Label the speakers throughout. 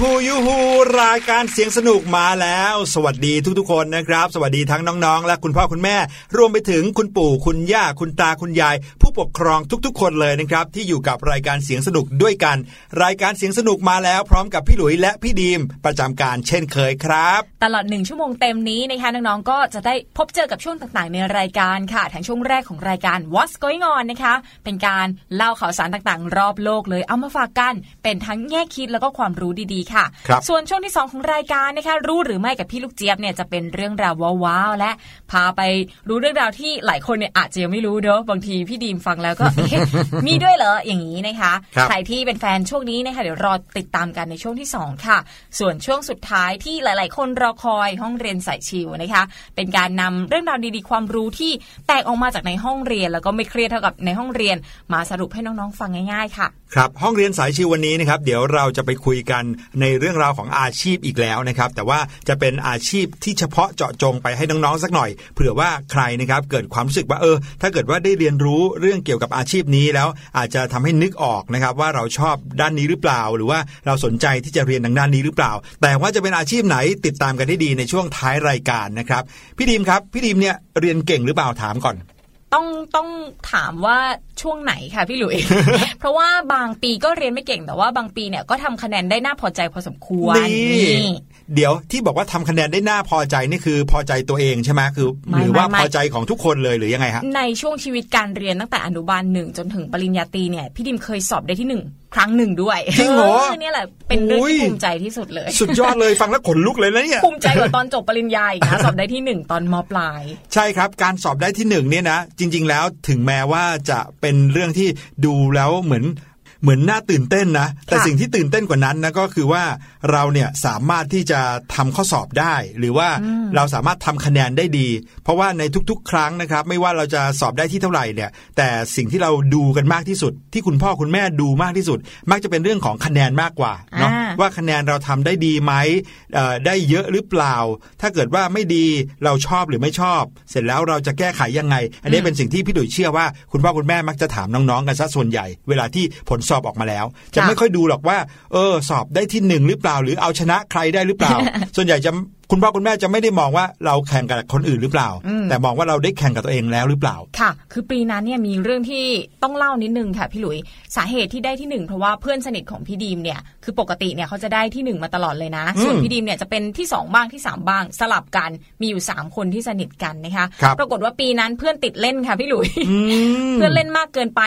Speaker 1: ฮูยูฮูรายการเสียงสนุกมาแล้ว สวัสดีทุกๆ คนนะครับ สวัสดีทั้งน้องๆ และคุณพ่อคุณแม่ รวมไปถึงคุณปู่คุณย่าคุณตาคุณยาย ปกครองทุกๆ คนเลยนะครับ ที่อยู่กับรายการเสียงสนุกด้วยกัน รายการเสียงสนุกมาแล้วพร้อมกับพี่หลุยและพี่ดีมประจำการเช่นเคยครับ
Speaker 2: ตลอดหนึ่งชั่วโมงเต็มนี้นะคะน้องๆก็จะได้พบเจอกับช่วงต่างๆ ในรายการค่ะทั้งช่วงแรกของรายการ What's Going On นะคะเป็นการเล่าข่าวสารต่างๆ รอบโลกเลยเอามาฝากกัน เป็นทั้งแง่คิดแล้วก็ความรู้ดีๆค่ะ
Speaker 1: ครับ
Speaker 2: ส่วนช่วงที่ 2 ของรายการนะคะรู้หรือไม่กับพี่ลูกเจี๊ยบเนี่ยจะเป็นเรื่องราวว้าวๆและพาไปรู้เรื่องราวที่หลายคนเนี่ยอาจจะยังไม่รู้เนอะบางทีพี่ดีมฟังแล้วก็เอ๊ะมีด้วยเหรออย่างนี้นะคะ
Speaker 1: ครับ
Speaker 2: ใครที่เป็นแฟนช่วงนี้นะคะเดี๋ยวรอติดตามกันในช่วงที่ 2 ค่ะ ส่วนช่วงสุดท้ายที่หลาย ๆ คนรอคอยห้องเรียนสายชิวนะคะ เป็นการนำเรื่องราวดีๆ ความรู้ที่แตกออกมาจากในห้องเรียน แล้วก็ไม่เครียดเท่ากับในห้องเรียน มาสรุปให้น้องๆฟังง่ายๆ ค่ะ
Speaker 1: ครับห้องเรียนสายชิววันนี้นะครับเดี๋ยวเราจะไปคุยกันในเรื่องราวของอาชีพอีกแล้วนะครับ แต่ว่าจะเป็นอาชีพที่เฉพาะเจาะจงไปให้น้องๆสักหน่อยเผื่อว่าใครนะครับเกิดความรู้สึกว่าเออ ถ้าเกิดว่าได้เรียนรู้เรื่องเกี่ยวกับอาชีพนี้แล้วอาจจะทำให้นึกออกนะครับว่าเราชอบด้านนี้หรือเปล่า หรือว่าเราสนใจที่จะเรียนทางด้านนี้หรือเปล่า แต่ว่าจะเป็นอาชีพไหนติดตามกันได้ดีในช่วงท้ายรายการนะครับพี่ดีมครับพี่ดีมเนี่ยเรียนเก่งหรือเปล่าถามก่อน
Speaker 2: ต้องต้องถามว่าช่วงไหนค่ะพี่หลุย เพราะว่าบางปีก็เรียนไม่เก่งแต่ว่าบางปีเนี่ยก็ทำคะแนนได้น่าพอใจพอสมควร
Speaker 1: นี่ เดี๋ยวที่บอกว่าทำคะแนนได้น่าพอใจนี่คือพอใจตัวเองใช่ไหมคือ
Speaker 2: ไม่
Speaker 1: หรือว่า
Speaker 2: ไม่ไม่
Speaker 1: พอใจของทุกคนเลยหรือยังไงฮะ
Speaker 2: ในช่วงชีวิตการเรียนตั้งแต่อนุบาลหนึ่งจนถึงปริญญาตรีเนี่ยพี่ดิมเคยสอบได้ที่หนึ่งครั้งหนึ่งด้วย
Speaker 1: จริงเหรอ
Speaker 2: เนี่ยแหละเป็นเรื่อง
Speaker 1: อุ้ย
Speaker 2: ที่ภูมิใจที่สุดเลย
Speaker 1: สุดยอดเลยฟังแล้วขนลุกเลยนะเนี่ย
Speaker 2: ภูมิใจกว่าตอนจบปริญญาอีกนะสอบได้ที่หนึ่งตอนมปลาย
Speaker 1: ใช่ครับ การสอบได้ที่หนึ่งเนี่ยนะ จริง ๆ แล้วถึงแม้ว่าจะเป็นเรื่องที่ดูแล้วเหมือน เหมือนน่าตื่นเต้นนะ แต่สิ่งที่ตื่นเต้นกว่านั้นนะก็คือว่าเราเนี่ยสามารถที่จะทำข้อสอบได้ หรือว่าเราสามารถทำคะแนนได้ดี เพราะว่าในทุกๆ ครั้งนะครับ ไม่ว่าเราจะสอบได้ที่เท่าไหร่เนี่ย แต่สิ่งที่เราดูกันมากที่สุด ที่คุณพ่อคุณแม่ดูมากที่สุด มักจะเป็นเรื่องของคะแนนมากกว่าเนาะ
Speaker 2: อ่า
Speaker 1: ว่าคะแนนเราทำได้ดีไหมเอ่อได้เยอะหรือเปล่า ถ้าเกิดว่าไม่ดีเราชอบหรือไม่ชอบ เสร็จแล้วเราจะแก้ไขยังไง อันนี้เป็นสิ่งที่พี่ดุยเชื่อว่าคุณพ่อคุณแม่มักจะถามน้องๆกันซะส่วนใหญ่ เวลาที่ผลสอบออกมาแล้ว จะไม่ค่อยดูหรอกว่า เออ สอบได้ที่หนึ่งหรือเปล่า หรือเอาชนะใครได้หรือเปล่า ส่วนใหญ่จะคุณพ่อคุณแม่จะไม่ได้มองว่าเราแข่งกับคนอื่นหรือเปล่า
Speaker 2: อืม
Speaker 1: แต่มองว่าเราได้แข่งกับตัวเองแล้วหรือเปล่า
Speaker 2: ค่ะ คือปีนั้นเนี่ยมีเรื่องที่ต้องเล่านิดนึงค่ะพี่หลุย สาเหตุที่ได้ที่หนึ่งเพราะว่าเพื่อนสนิทของพี่ดีมเนี่ยคือปกติเนี่ยเขาจะได้ที่หนึ่งมาตลอดเลยนะ
Speaker 1: อืม
Speaker 2: ส่วนพี่ดีมเนี่ยจะเป็นที่สองบ้างที่สามบ้าง สลับกันมีอยู่สามคนที่สนิทกันนะคะ
Speaker 1: ครับ
Speaker 2: ปรากฏว่าปีนั้นเพื่อนติดเล่นค่ะพี่หลุย
Speaker 1: อืม
Speaker 2: เพื่อนเล่นมากเกินไป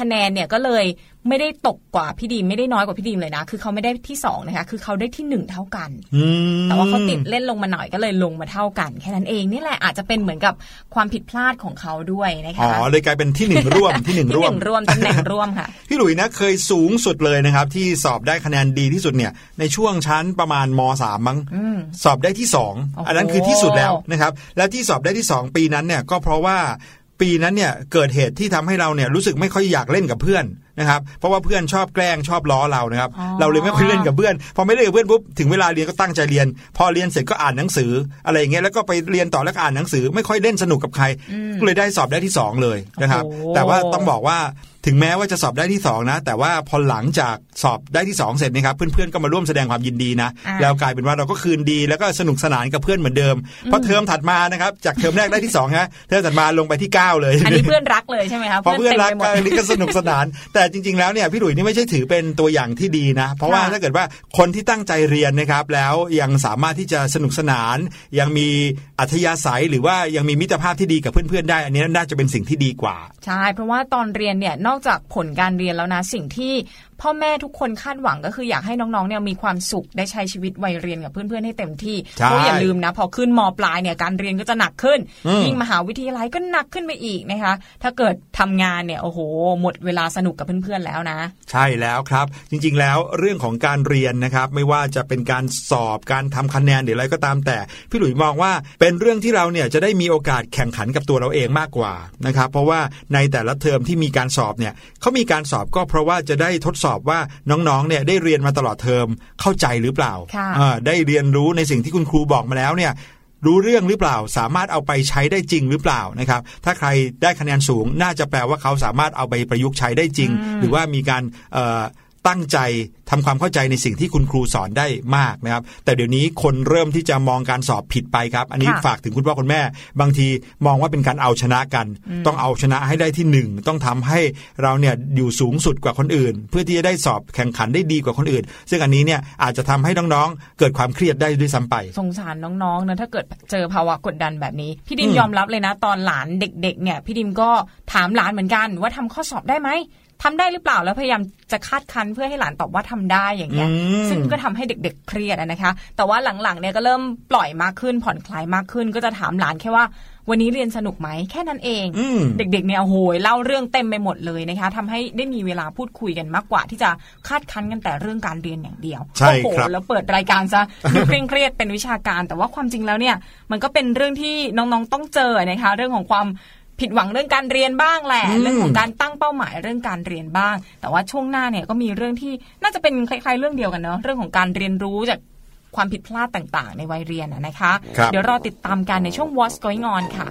Speaker 2: คะแนนเนี่ยก็เลย ไม่ได้ตกกว่าพี่ดีมไม่ได้น้อยกว่าพี่ดีมเลยนะ คือเขาไม่ได้ที่สองนะคะคือเขาได้ที่หนึ่งเท่ากัน
Speaker 1: อืม
Speaker 2: แต่ว่าเขาติดเล่นลงมาหน่อยก็เลยลงมาเท่ากัน แค่นั้นเองนี่แหละอาจจะเป็นเหมือนกับความผิดพลาดของเขาด้วยนะคะ
Speaker 1: อ๋อเลยกลายเป็นที่หนึ่งร่วมที่หนึ่ง
Speaker 2: ที่
Speaker 1: ร่
Speaker 2: ห
Speaker 1: วม
Speaker 2: นึ่งร่วมตำแหน่งร่วมค่ะ
Speaker 1: พี่หลุยนะเคยสูงสุดเลยนะครับที่สอบได้คะแนนดีที่สุดเนี่ย ในช่วงชั้นประมาณมสามมั้ง
Speaker 2: อืม
Speaker 1: สอบได้ที่สอง
Speaker 2: โอ้โห
Speaker 1: อันนั้นคือที่สุดแล้วนะครับ และที่สอบได้ที่สองปีนั้นเนี่ยก็เพราะว่าปีนั้นเนี่ยเกิดเหตุที่ทำให้เราเนี่ยรู้สึกไม่ค่อยอยากเล่นกับเพื่อน นะครับเพราะว่าเพื่อนชอบแกล้งชอบล้อเรานะครับ
Speaker 2: อ๋อ
Speaker 1: เราเลยไม่ค่อยเล่นกับเพื่อนพอไม่เล่นกับเพื่อนปุ๊บถึงเวลาเรียนก็ตั้งใจเรียน พอเรียนเสร็จก็อ่านหนังสือ อะไรอย่างเงี้ยแล้วก็ไปเรียนต่อแล้วก็อ่านหนังสือ ไม่ค่อยเล่นสนุกกับใครก็เลยได้สอบได้ที่สองเลยนะครับ
Speaker 2: โอ้โห
Speaker 1: แต่ว่าต้องบอกว่าถึงแม้ว่าจะสอบได้ที่สองนะแต่ว่าพอหลังจากสอบได้ที่สองเสร็จนะครับเพื่อนๆก็มาร่วมแสดงความยินดีนะ
Speaker 2: อ่า
Speaker 1: แล้วกลายเป็นว่าเราก็คืนดีแล้วก็สนุกสนานกับเพื่อนเหมือนเดิมเพราะเทอมถัดมานะครับจากเทอมแรกได้ที่สองฮะเทอมถัดมาลงไปที่เก้าเลย
Speaker 2: อันนี้เพื่อนรักเลยใช่ไหมคะ
Speaker 1: พอเพื่อนรัก
Speaker 2: ต็มไปหม
Speaker 1: ก็
Speaker 2: ด
Speaker 1: อันนี้ก็สนุกสนาน แต่จริง ๆ แล้วเนี่ยพี่หลุยนี่ไม่ใช่ถือเป็นตัวอย่างที่ดีนะ เพราะว่า
Speaker 2: ค่ะ
Speaker 1: ถ้าเกิดว่าคนที่ตั้งใจเรียนนะครับแล้วยังสามารถที่จะสนุกสนาน ยังมีอัธยาศัยหรือว่ายังมีมิตรภาพที่ดีกับเพื่อนๆได้ อันนี้น่าจะเป็นสิ่งที่ดีกว่า
Speaker 2: ใช่ เพราะว่าตอนเรียนเนี่ยนอกจากผลการเรียนแล้วนะสิ่งที่ พ่อแม่ทุกคนคาดหวังก็คืออยากให้น้องๆเนี่ยมีความสุขได้ใช้ชีวิตวัยเรียนกับเพื่อนๆให้เต็มที่
Speaker 1: ใช่
Speaker 2: เพราะอย่าลืมนะ พอขึ้นมปลายเนี่ยการเรียนก็จะหนักขึ้น
Speaker 1: อืม
Speaker 2: ยิ่งมหาวิทยาลัยก็หนักขึ้นไปอีกนะคะ ถ้าเกิดทำงานเนี่ยโอ้โห หมดเวลาสนุกกับเพื่อนๆแล้วนะ
Speaker 1: ใช่แล้วครับ จริงๆแล้วเรื่องของการเรียนนะครับ ไม่ว่าจะเป็นการสอบการทำคะแนนหรืออะไรก็ตามแต่ พี่หลุยมองว่าเป็นเรื่องที่เราเนี่ยจะได้มีโอกาสแข่งขันกับตัวเราเองมากกว่านะครับ เพราะว่าในแต่ละเทอมที่มีการสอบเนี่ยเขามีการสอบก็เพราะว่าจะได้ทดสอบว่าน้องๆเนี่ยได้เรียนมาตลอดเทอมเข้าใจหรือเปล่า
Speaker 2: ค่ะ
Speaker 1: อ่า ได้เรียนรู้ในสิ่งที่คุณครูบอกมาแล้วเนี่ยรู้เรื่องหรือเปล่า สามารถเอาไปใช้ได้จริงหรือเปล่านะครับ ถ้าใครได้คะแนนสูงน่าจะแปลว่าเขาสามารถเอาไปประยุกต์ใช้ได้จริง หรือว่ามีการเอ่อ ตั้งใจทำความเข้าใจในสิ่งที่คุณครูสอนได้มากนะครับ แต่เดี๋ยวนี้คนเริ่มที่จะมองการสอบผิดไปครับ อันนี้
Speaker 2: ค่ะ
Speaker 1: ฝากถึงคุณพ่อคุณแม่ บางทีมองว่าเป็นการเอาชนะกัน ต้องเอาชนะให้ได้ที่หนึ่งต้องทำให้เราเนี่ยอยู่สูงสุดกว่าคนอื่น เพื่อที่จะได้สอบแข่งขันได้ดีกว่าคนอื่น ซึ่งอันนี้เนี่ยอาจจะทำให้น้องๆ เกิดความเครียดได้ด้วยซ้ำไป
Speaker 2: สงสารน้องๆนะถ้าเกิดเจอภาวะกดดันแบบนี้ พี่ดิม
Speaker 1: อืม
Speaker 2: ยอมรับเลยนะ ตอนหลานเด็ก ๆ เนี่ยพี่ดิมก็ถามหลานเหมือนกันว่าทำข้อสอบได้ไหม ทำได้หรือเปล่าแล้วพยายามจะคาดคันเพื่อให้หลานตอบว่าทำได้อย่างเงี้ย
Speaker 1: อืม
Speaker 2: ซึ่งก็ทำให้เด็ก ๆ เครียดอะนะคะ แต่ว่าหลังๆเนี่ยก็เริ่มปล่อยมากขึ้นผ่อนคลายมากขึ้น ก็จะถามหลานแค่ว่าวันนี้เรียนสนุกไหมแค่นั้นเอง
Speaker 1: อืม
Speaker 2: เด็กๆเนี่ยโอ้โหเล่าเรื่องเต็มไปหมดเลยนะคะทำให้ได้มีเวลาพูดคุยกันมากกว่า ที่จะคาดคั้นกันแต่เรื่องการเรียนอย่างเดียว
Speaker 1: ใช่
Speaker 2: โอ้โห
Speaker 1: ครับ
Speaker 2: แล้วเปิดรายการซะดูเคร่งเครียดเป็นวิชาการ แต่ว่าความจริงแล้วเนี่ยมันก็เป็นเรื่องที่น้องๆต้องเจอนะคะ เรื่องของความ ผิดหวังเรื่องการเรียนบ้างแหละ
Speaker 1: อืม
Speaker 2: เรื่องของการตั้งเป้าหมายเรื่องการเรียนบ้าง แต่ว่าช่วงหน้าเนี่ยก็มีเรื่องที่น่าจะเป็นคล้ายๆ เรื่องเดียวกันเนาะเรื่องของการเรียนรู้จากความผิดพลาดต่างๆ ในวัยเรียนอะนะคะ
Speaker 1: ครับ
Speaker 2: เดี๋ยวรอติดตามกันในช่วง What's Going On ค่ะ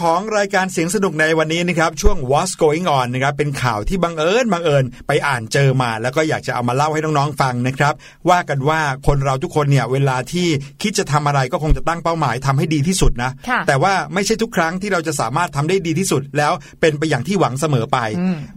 Speaker 3: ของรายการเสีย
Speaker 1: งสนุกในวันนี้นะครับช่วง What's Going On นะครับเป็นข่าวที่บังเอิญบังเอิญไปอ่านเจอมา แล้วก็อยากจะเอามาเล่าให้น้องๆฟังนะครับ ว่ากันว่าคนเราทุกคนเนี่ยเวลาที่คิดจะทำอะไรก็คงจะตั้งเป้าหมายทำให้ดีที่สุดนะ
Speaker 2: ค่ะ
Speaker 1: แต่ว่าไม่ใช่ทุกครั้งที่เราจะสามารถทำได้ดีที่สุด แล้วเป็นไปอย่างที่หวังเสมอไป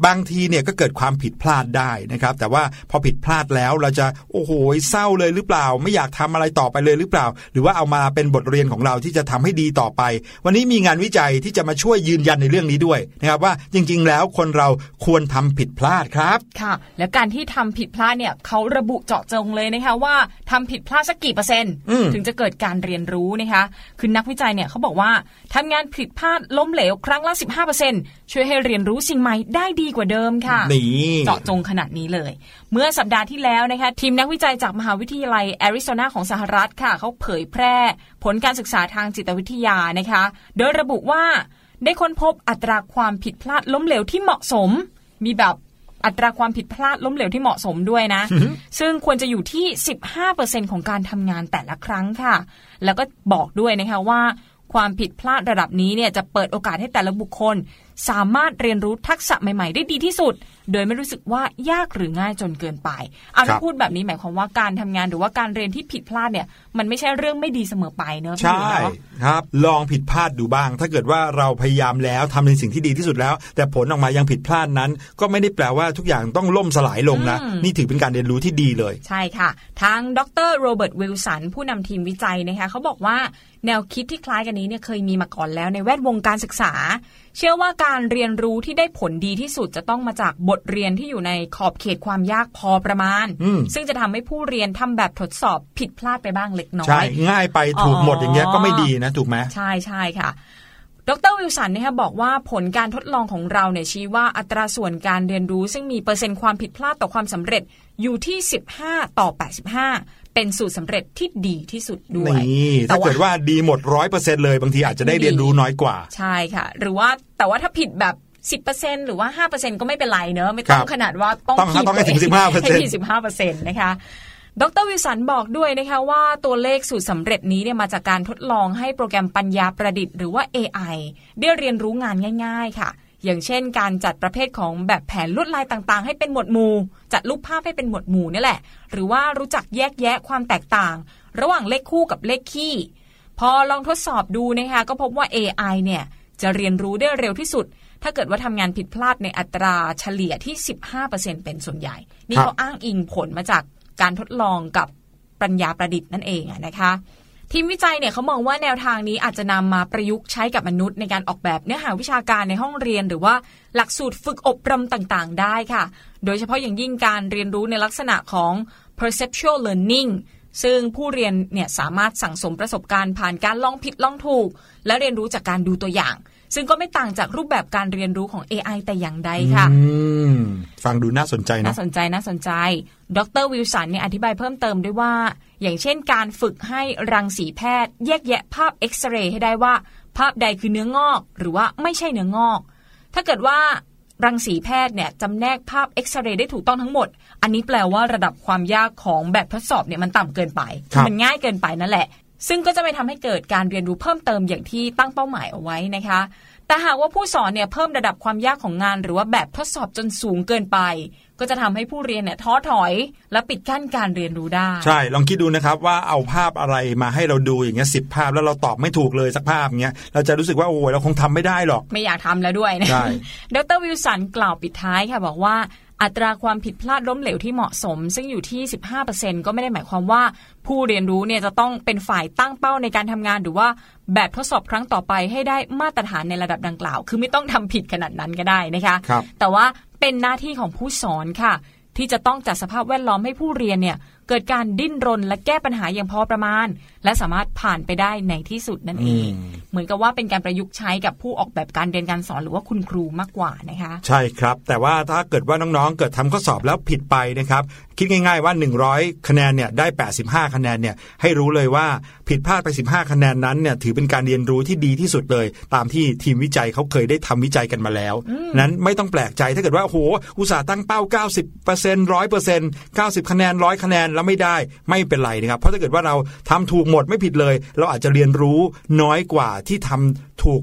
Speaker 1: บางทีเนี่ยก็เกิดความผิดพลาดได้นะครับ แต่ว่าพอผิดพลาดแล้วเราจะโอ้โหเศร้าเลยหรือเปล่า ไม่อยากทำอะไรต่อไปเลยหรือเปล่า หรือว่าเอามาเป็นบทเรียนของเราที่จะทำให้ดีต่อไป วันนี้มีงานวิจัยที่จะมาช่วยยืนยันในเรื่องนี้ด้วยนะครับว่าจริง ๆ แล้วคนเราควรทำผิดพลาดครับ
Speaker 2: ค่ะ แล้วการที่ทำผิดพลาดเนี่ยเขาระบุเจาะจงเลยนะคะว่าทำผิดพลาดสักกี่เปอร์เซ็นต์
Speaker 1: อืม
Speaker 2: ถึงจะเกิดการเรียนรู้นะคะคือนักวิจัยเนี่ยเขาบอกว่าทำงานผิดพลาดล้มเหลวครั้งละ 15%ช่วยให้เรียนรู้สิ่งใหม่ได้ดีกว่าเดิมค่ะ
Speaker 1: นี่
Speaker 2: เจาะจงขนาดนี้เลย เมื่อสัปดาห์ที่แล้วนะคะทีมนักวิจัยจากมหาวิทยาลัยแอริโซนาของสหรัฐค่ะเขาเผยแพร่ผลการศึกษาทางจิตวิทยานะคะ โดยระบุว่าได้ค้นพบอัตราความผิดพลาดล้มเหลวที่เหมาะสม มีแบบอัตราความผิดพลาดล้มเหลวที่เหมาะสมด้วยนะ ซึ่งควรจะอยู่ที่ 15%ของการทำงานแต่ละครั้งค่ะ แล้วก็บอกด้วยนะคะว่า ความผิดพลาดระดับนี้เนี่ยจะเปิดโอกาสให้แต่ละบุคคล สามารถเรียนรู้ทักษะใหม่ ๆ ได้ดีที่สุด โดยไม่รู้สึกว่ายากหรือง่ายจนเกินไป เอา
Speaker 1: ครั
Speaker 2: ถ้า
Speaker 1: บ
Speaker 2: พูดแบบนี้หมายความว่าการทำงานหรือว่าการเรียนที่ผิดพลาดเนี่ยมันไม่ใช่เรื่องไม่ดีเสมอไปเนอะพี่
Speaker 1: ใช่
Speaker 2: หลุยเนาะ
Speaker 1: ครับลองผิดพลาดดูบ้าง ถ้าเกิดว่าเราพยายามแล้วทำในสิ่งที่ดีที่สุดแล้ว แต่ผลออกมายังผิดพลาดนั้น ก็ไม่ได้แปลว่าทุกอย่างต้องล่มสลายลงนะ
Speaker 2: อืม
Speaker 1: นี่ถือเป็นการเรียนรู้ที่ดีเลย
Speaker 2: ใช่ค่ะ ทางดรโรเบิร์ตวิลสันผู้นำทีมวิจัยนะคะเขาบอกว่าแนวคิดที่คล้ายกันนี้เนี่ยเคยมีมาก่อนแล้วในแวดวงการศึกษา เชื่อว่าการเรียนรู้ที่ได้ผลดีที่สุดจะต้องมาจากบทเรียนที่อยู่ในขอบเขตความยากพอประมาณ
Speaker 1: อืม
Speaker 2: ซึ่งจะทำให้ผู้เรียนทำแบบทดสอบผิดพลาดไปบ้างเล็กน้อ
Speaker 1: ใช่
Speaker 2: ย
Speaker 1: ง่ายไปถูกหมด
Speaker 2: อ๋อ
Speaker 1: อ
Speaker 2: อ
Speaker 1: ย่างเงี้ยก็ไม่ดีนะถูกไหม
Speaker 2: ใช่ใช่ค่ะดรวิลสันนะคะบอกว่าผลการทดลองของเราเนี่ยชี้ว่าอัตราส่วนการเรียนรู้ ซึ่งมีเปอร์เซ็นต์ความผิดพลาดต่อความสำเร็จอยู่ที่ 15 ต่อ 85 เป็นสูตรสำเร็จที่ดีที่สุดด้วย
Speaker 1: นี่
Speaker 2: แต่
Speaker 1: ถ้าเกิดว่าดีหมดร้อยเปอร์เซ็นเลยบางทีอาจจะได้เรียนรู้น้อยกว่า
Speaker 2: ใช่ค่ะ หรือว่าแต่ว่าถ้าผิดแบบ10%หรือว่า5%ก็ไม่เป็นไรเนอะไม่ต้อ
Speaker 1: ค
Speaker 2: ง
Speaker 1: รับ
Speaker 2: ขนาดว่าต้อง
Speaker 1: ต้อง
Speaker 2: ขีด
Speaker 1: ต้องให้ถึง
Speaker 2: ตัวเ15%ให้ถึง15%นะคะ ดรวิสันบอกด้วยนะคะว่าตัวเลขสูตรสำเร็จนี้เนี่ยมาจากการทดลองให้โปรแกรมปัญญาประดิษฐ์หรือว่า AI ได้เรียนรู้งานง่าย ๆ ค่ะ อย่างเช่น การจัดประเภทของแบบแผนลวดลายต่างๆ ให้เป็นหมวดหมู่ จัดรูปภาพให้เป็นหมวดหมู่นี่แหละ หรือว่ารู้จักแยกแยะความแตกต่าง ระหว่างเลขคู่กับเลขคี่ พอลองทดสอบดูนะคะก็พบว่า AI เนี่ยจะเรียนรู้ได้เร็วที่สุด ถ้าเกิดว่าทำงานผิดพลาดในอัตราเฉลี่ยที่ 15%เป็นส่วนใหญ่ นี่เขาอ้างอิงผลมาจาก การทดลองกับปัญญาประดิษฐ์นั่นเองนะคะ ทีมวิจัยเนี่ยเขามองว่าแนวทางนี้อาจจะนำมาประยุกต์ใช้กับมนุษย์ในการออกแบบเนื้อหาวิชาการในห้องเรียน หรือว่าหลักสูตรฝึกอบรมต่างๆ ได้ค่ะ โดยเฉพาะอย่างยิ่งการเรียนรู้ในลักษณะของ perceptual learning ซึ่งผู้เรียนเนี่ยสามารถสั่งสมประสบการณ์ผ่านการลองผิดลองถูก และเรียนรู้จากการดูตัวอย่าง ซึ่งก็ไม่ต่างจากรูปแบบการเรียนรู้ของ AI แต่อย่างใดค่ะ
Speaker 1: อืมฟังดูน่าสนใจ
Speaker 2: น่า
Speaker 1: เนาะ
Speaker 2: สนใจน่าสนใจ ดรวิลสันเนี่ยอธิบายเพิ่มเติมด้วยว่า อย่างเช่นการฝึกให้รังสีแพทย์ แยกแยะภาพเอ็กซเรย์ให้ได้ว่า ภาพใดคือเนื้องอก หรือว่าไม่ใช่เนื้องอก ถ้าเกิดว่ารังสีแพทย์เนี่ยจำแนกภาพเอ็กซเรย์ได้ถูกต้องทั้งหมด อันนี้แปลว่าระดับความยากของแบบทดสอบเนี่ยมันต่ำเกินไป
Speaker 1: ครับ
Speaker 2: มันง่ายเกินไปนั่นแหละ ซึ่งก็จะไม่ทำให้เกิดการเรียนรู้เพิ่มเติมอย่างที่ตั้งเป้าหมายเอาไว้นะคะ แต่หากว่าผู้สอนเนี่ยเพิ่มระดับความยากของงาน หรือว่าแบบทดสอบจนสูงเกินไป ก็จะทำให้ผู้เรียนเนี่ยท้อถอย และปิดกั้นการเรียนรู้ได้
Speaker 1: ใช่ ลองคิดดูนะครับว่าเอาภาพอะไรมาให้เราดูอย่างเงี้ยสิบภาพแล้วเราตอบไม่ถูกเลยสักภาพเงี้ยเราจะรู้สึกว่าโอ้ยเราคงทำไม่ได้หรอก
Speaker 2: ไม่อยากทำแล้วด้วยนะ
Speaker 1: ใช่
Speaker 2: ดรวิลสันกล่าวปิดท้ายค่ะบอกว่า อัตราความผิดพลาดล้มเหลวที่เหมาะสม ซึ่งอยู่ที่ 15%ก็ไม่ได้หมายความว่า ผู้เรียนรู้เนี่ยจะต้องเป็นฝ่ายตั้งเป้าในการทำงานหรือว่าแบบทดสอบครั้งต่อไปให้ได้มาตรฐานในระดับดังกล่าว คือไม่ต้องทำผิดขนาดนั้นก็ได้นะคะ
Speaker 1: ครับ
Speaker 2: แต่ว่าเป็นหน้าที่ของผู้สอนค่ะ ที่จะต้องจัดสภาพแวดล้อมให้ผู้เรียนเนี่ยเกิดการดิ้นรนและแก้ปัญหาอย่างพอประมาณและสามารถผ่านไปได้ในที่สุดนั่นเอง
Speaker 1: อืม
Speaker 2: เหมือนกับว่าเป็นการประยุกต์ใช้กับผู้ออกแบบการเรียนการสอนหรือว่าคุณครูมากกว่านะคะ
Speaker 1: ใช่ครับ แต่ว่าถ้าเกิดว่าน้องๆ เกิดทำข้อสอบแล้วผิดไปนะครับ คิดง่ายๆว่า 100 คะแนนเนี่ยได้ 85 คะแนนเนี่ยให้รู้เลยว่าผิดพลาดไป 15 คะแนนนั้นเนี่ยถือเป็นการเรียนรู้ที่ดีที่สุดเลย ตามที่ทีมวิจัยเขาเคยได้ทำวิจัยกันมาแล้ว นั้นไม่ต้องแปลกใจถ้าเกิดว่าโอ้โหอุตสาห์ตั้งเป้า 90% 100% 90 คะแนน100 คะแนนแล้วไม่ได้ไม่เป็นไรนะครับเพราะถ้าเกิดว่าเราทำถูกหมดไม่ผิดเลย เราอาจจะเรียนรู้น้อยกว่าที่ทำถูก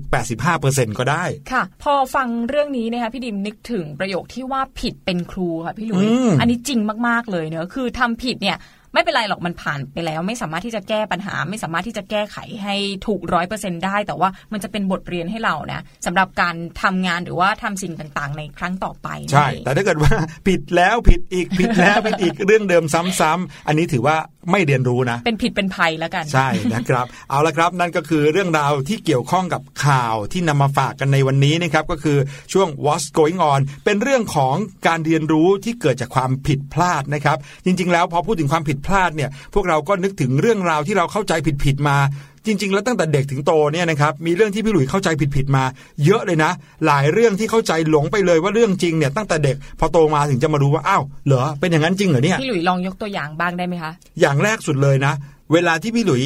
Speaker 1: 85%ก็ได้
Speaker 2: ค่ะ พอฟังเรื่องนี้นะคะพี่ดิมนึกถึงประโยคที่ว่าผิดเป็นครูค่ะพี่หลุย
Speaker 1: อืม
Speaker 2: อันนี้จริงมากๆเลยเนอะคือทำผิดเนี่ยไม่เป็นไรหรอกมันผ่านไปแล้ว ไม่สามารถที่จะแก้ปัญหา ไม่สามารถที่จะแก้ไขให้ถูกร้อยเปอร์เซ็นได้ แต่ว่ามันจะเป็นบทเรียนให้เรานะสำหรับการทำงานหรือว่าทำสิ่งต่างๆ ในครั้งต่อไป
Speaker 1: ใช่ แต่ถ้าเกิดว่าผิดแล้วผิดอีกผิดแล้วผิดอีกเรื่องเดิมซ้ำๆอันนี้ถือว่า ไม่เรียนรู้นะ
Speaker 2: เป็นผิดเป็นภัยแล้วกัน
Speaker 1: ใช่นะครับ เอาละครับนั่นก็คือเรื่องราวที่เกี่ยวข้องกับข่าวที่นำมาฝากกันในวันนี้นะครับก็คือช่วง What's Going On เป็นเรื่องของการเรียนรู้ที่เกิดจากความผิดพลาดนะครับ จริง ๆ แล้วพอพูดถึงความผิดพลาดเนี่ยพวกเราก็นึกถึงเรื่องราวที่เราเข้าใจผิดๆมา จริง ๆ แล้วตั้งแต่เด็กถึงโตเนี่ยนะครับมีเรื่องที่พี่หลุยเข้าใจผิดๆมา เยอะเลยนะ หลายเรื่องที่เข้าใจหลงไปเลยว่าเรื่องจริงเนี่ยตั้งแต่เด็กพอโตมาถึงจะมารู้ว่าอ้าวเหรอเป็นอย่างนั้นจริงเหรอเนี่ย
Speaker 2: พี่หลุยลองยกตัวอย่างบ้างได้ไหมคะ
Speaker 1: อย่างแรกสุดเลยนะ เวลาที่พี่หลุย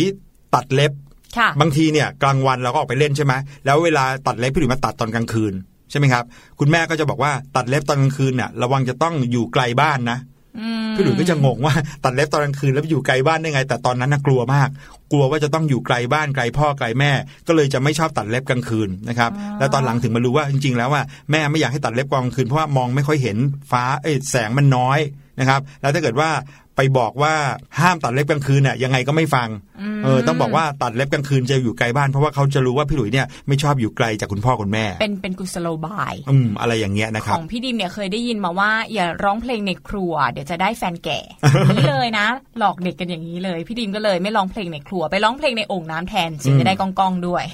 Speaker 1: ตัดเล็บ
Speaker 2: ค่ะ
Speaker 1: บางทีเนี่ยกลางวันเราก็ออกไปเล่นใช่ไหมแล้วเวลาตัดเล็บพี่หลุยมาตัดตอนกลางคืนใช่ไหมครับ คุณแม่ก็จะบอกว่าตัดเล็บตอนกลางคืนเนี่ยระวังจะต้องอยู่ไกลบ้านนะ
Speaker 2: อืม
Speaker 1: พี่หลุยก็จะงงว่าตัดเล็บตอนกลางคืนแล้วไปอยู่ไกลบ้านได้ไง แต่ตอนนั้นนะกลัวมาก กลัวว่าจะต้องอยู่ไกลบ้านไกลพ่อไกลแม่ ก็เลยจะไม่ชอบตัดเล็บกลางคืนนะครับแล้วตอนหลังถึงมารู้ว่าจริง ๆ แล้วว่าแม่ไม่อยากให้ตัดเล็บกลางคืนเพราะว่ามองไม่ค่อยเห็นฟ้าเอ้ยแสงมันน้อยนะครับ แล้วถ้าเกิดว่าไปบอกว่าห้ามตัดเล็บกลางคืนเนี่ยยังไงก็ไม่ฟังเออต้องบอกว่าตัดเล็บกลางคืนจะอยู่ไกลบ้านเพราะว่าเขาจะรู้ว่าพี่หลุยเนี่ยไม่ชอบอยู่ไกลจากคุณพ่อคุณแม่
Speaker 2: เป็นเป็นกุศโลบาย
Speaker 1: อืมอะไรอย่างเงี้ยนะค
Speaker 2: ข
Speaker 1: รับ
Speaker 2: องพี่ดิมเนี่ยเคยได้ยินมาว่า อย่าร้องเพลงในครัว เดี๋ยวจะได้แฟนแก่นี่เลยนะ หลอกเด็กกันอย่างนี้เลย พี่ดิมก็เลยไม่ร้องเพลงในครัว ไปร้องเพลงในโอ่งน้ำแทนเสียงจะได้ก้องๆด้วย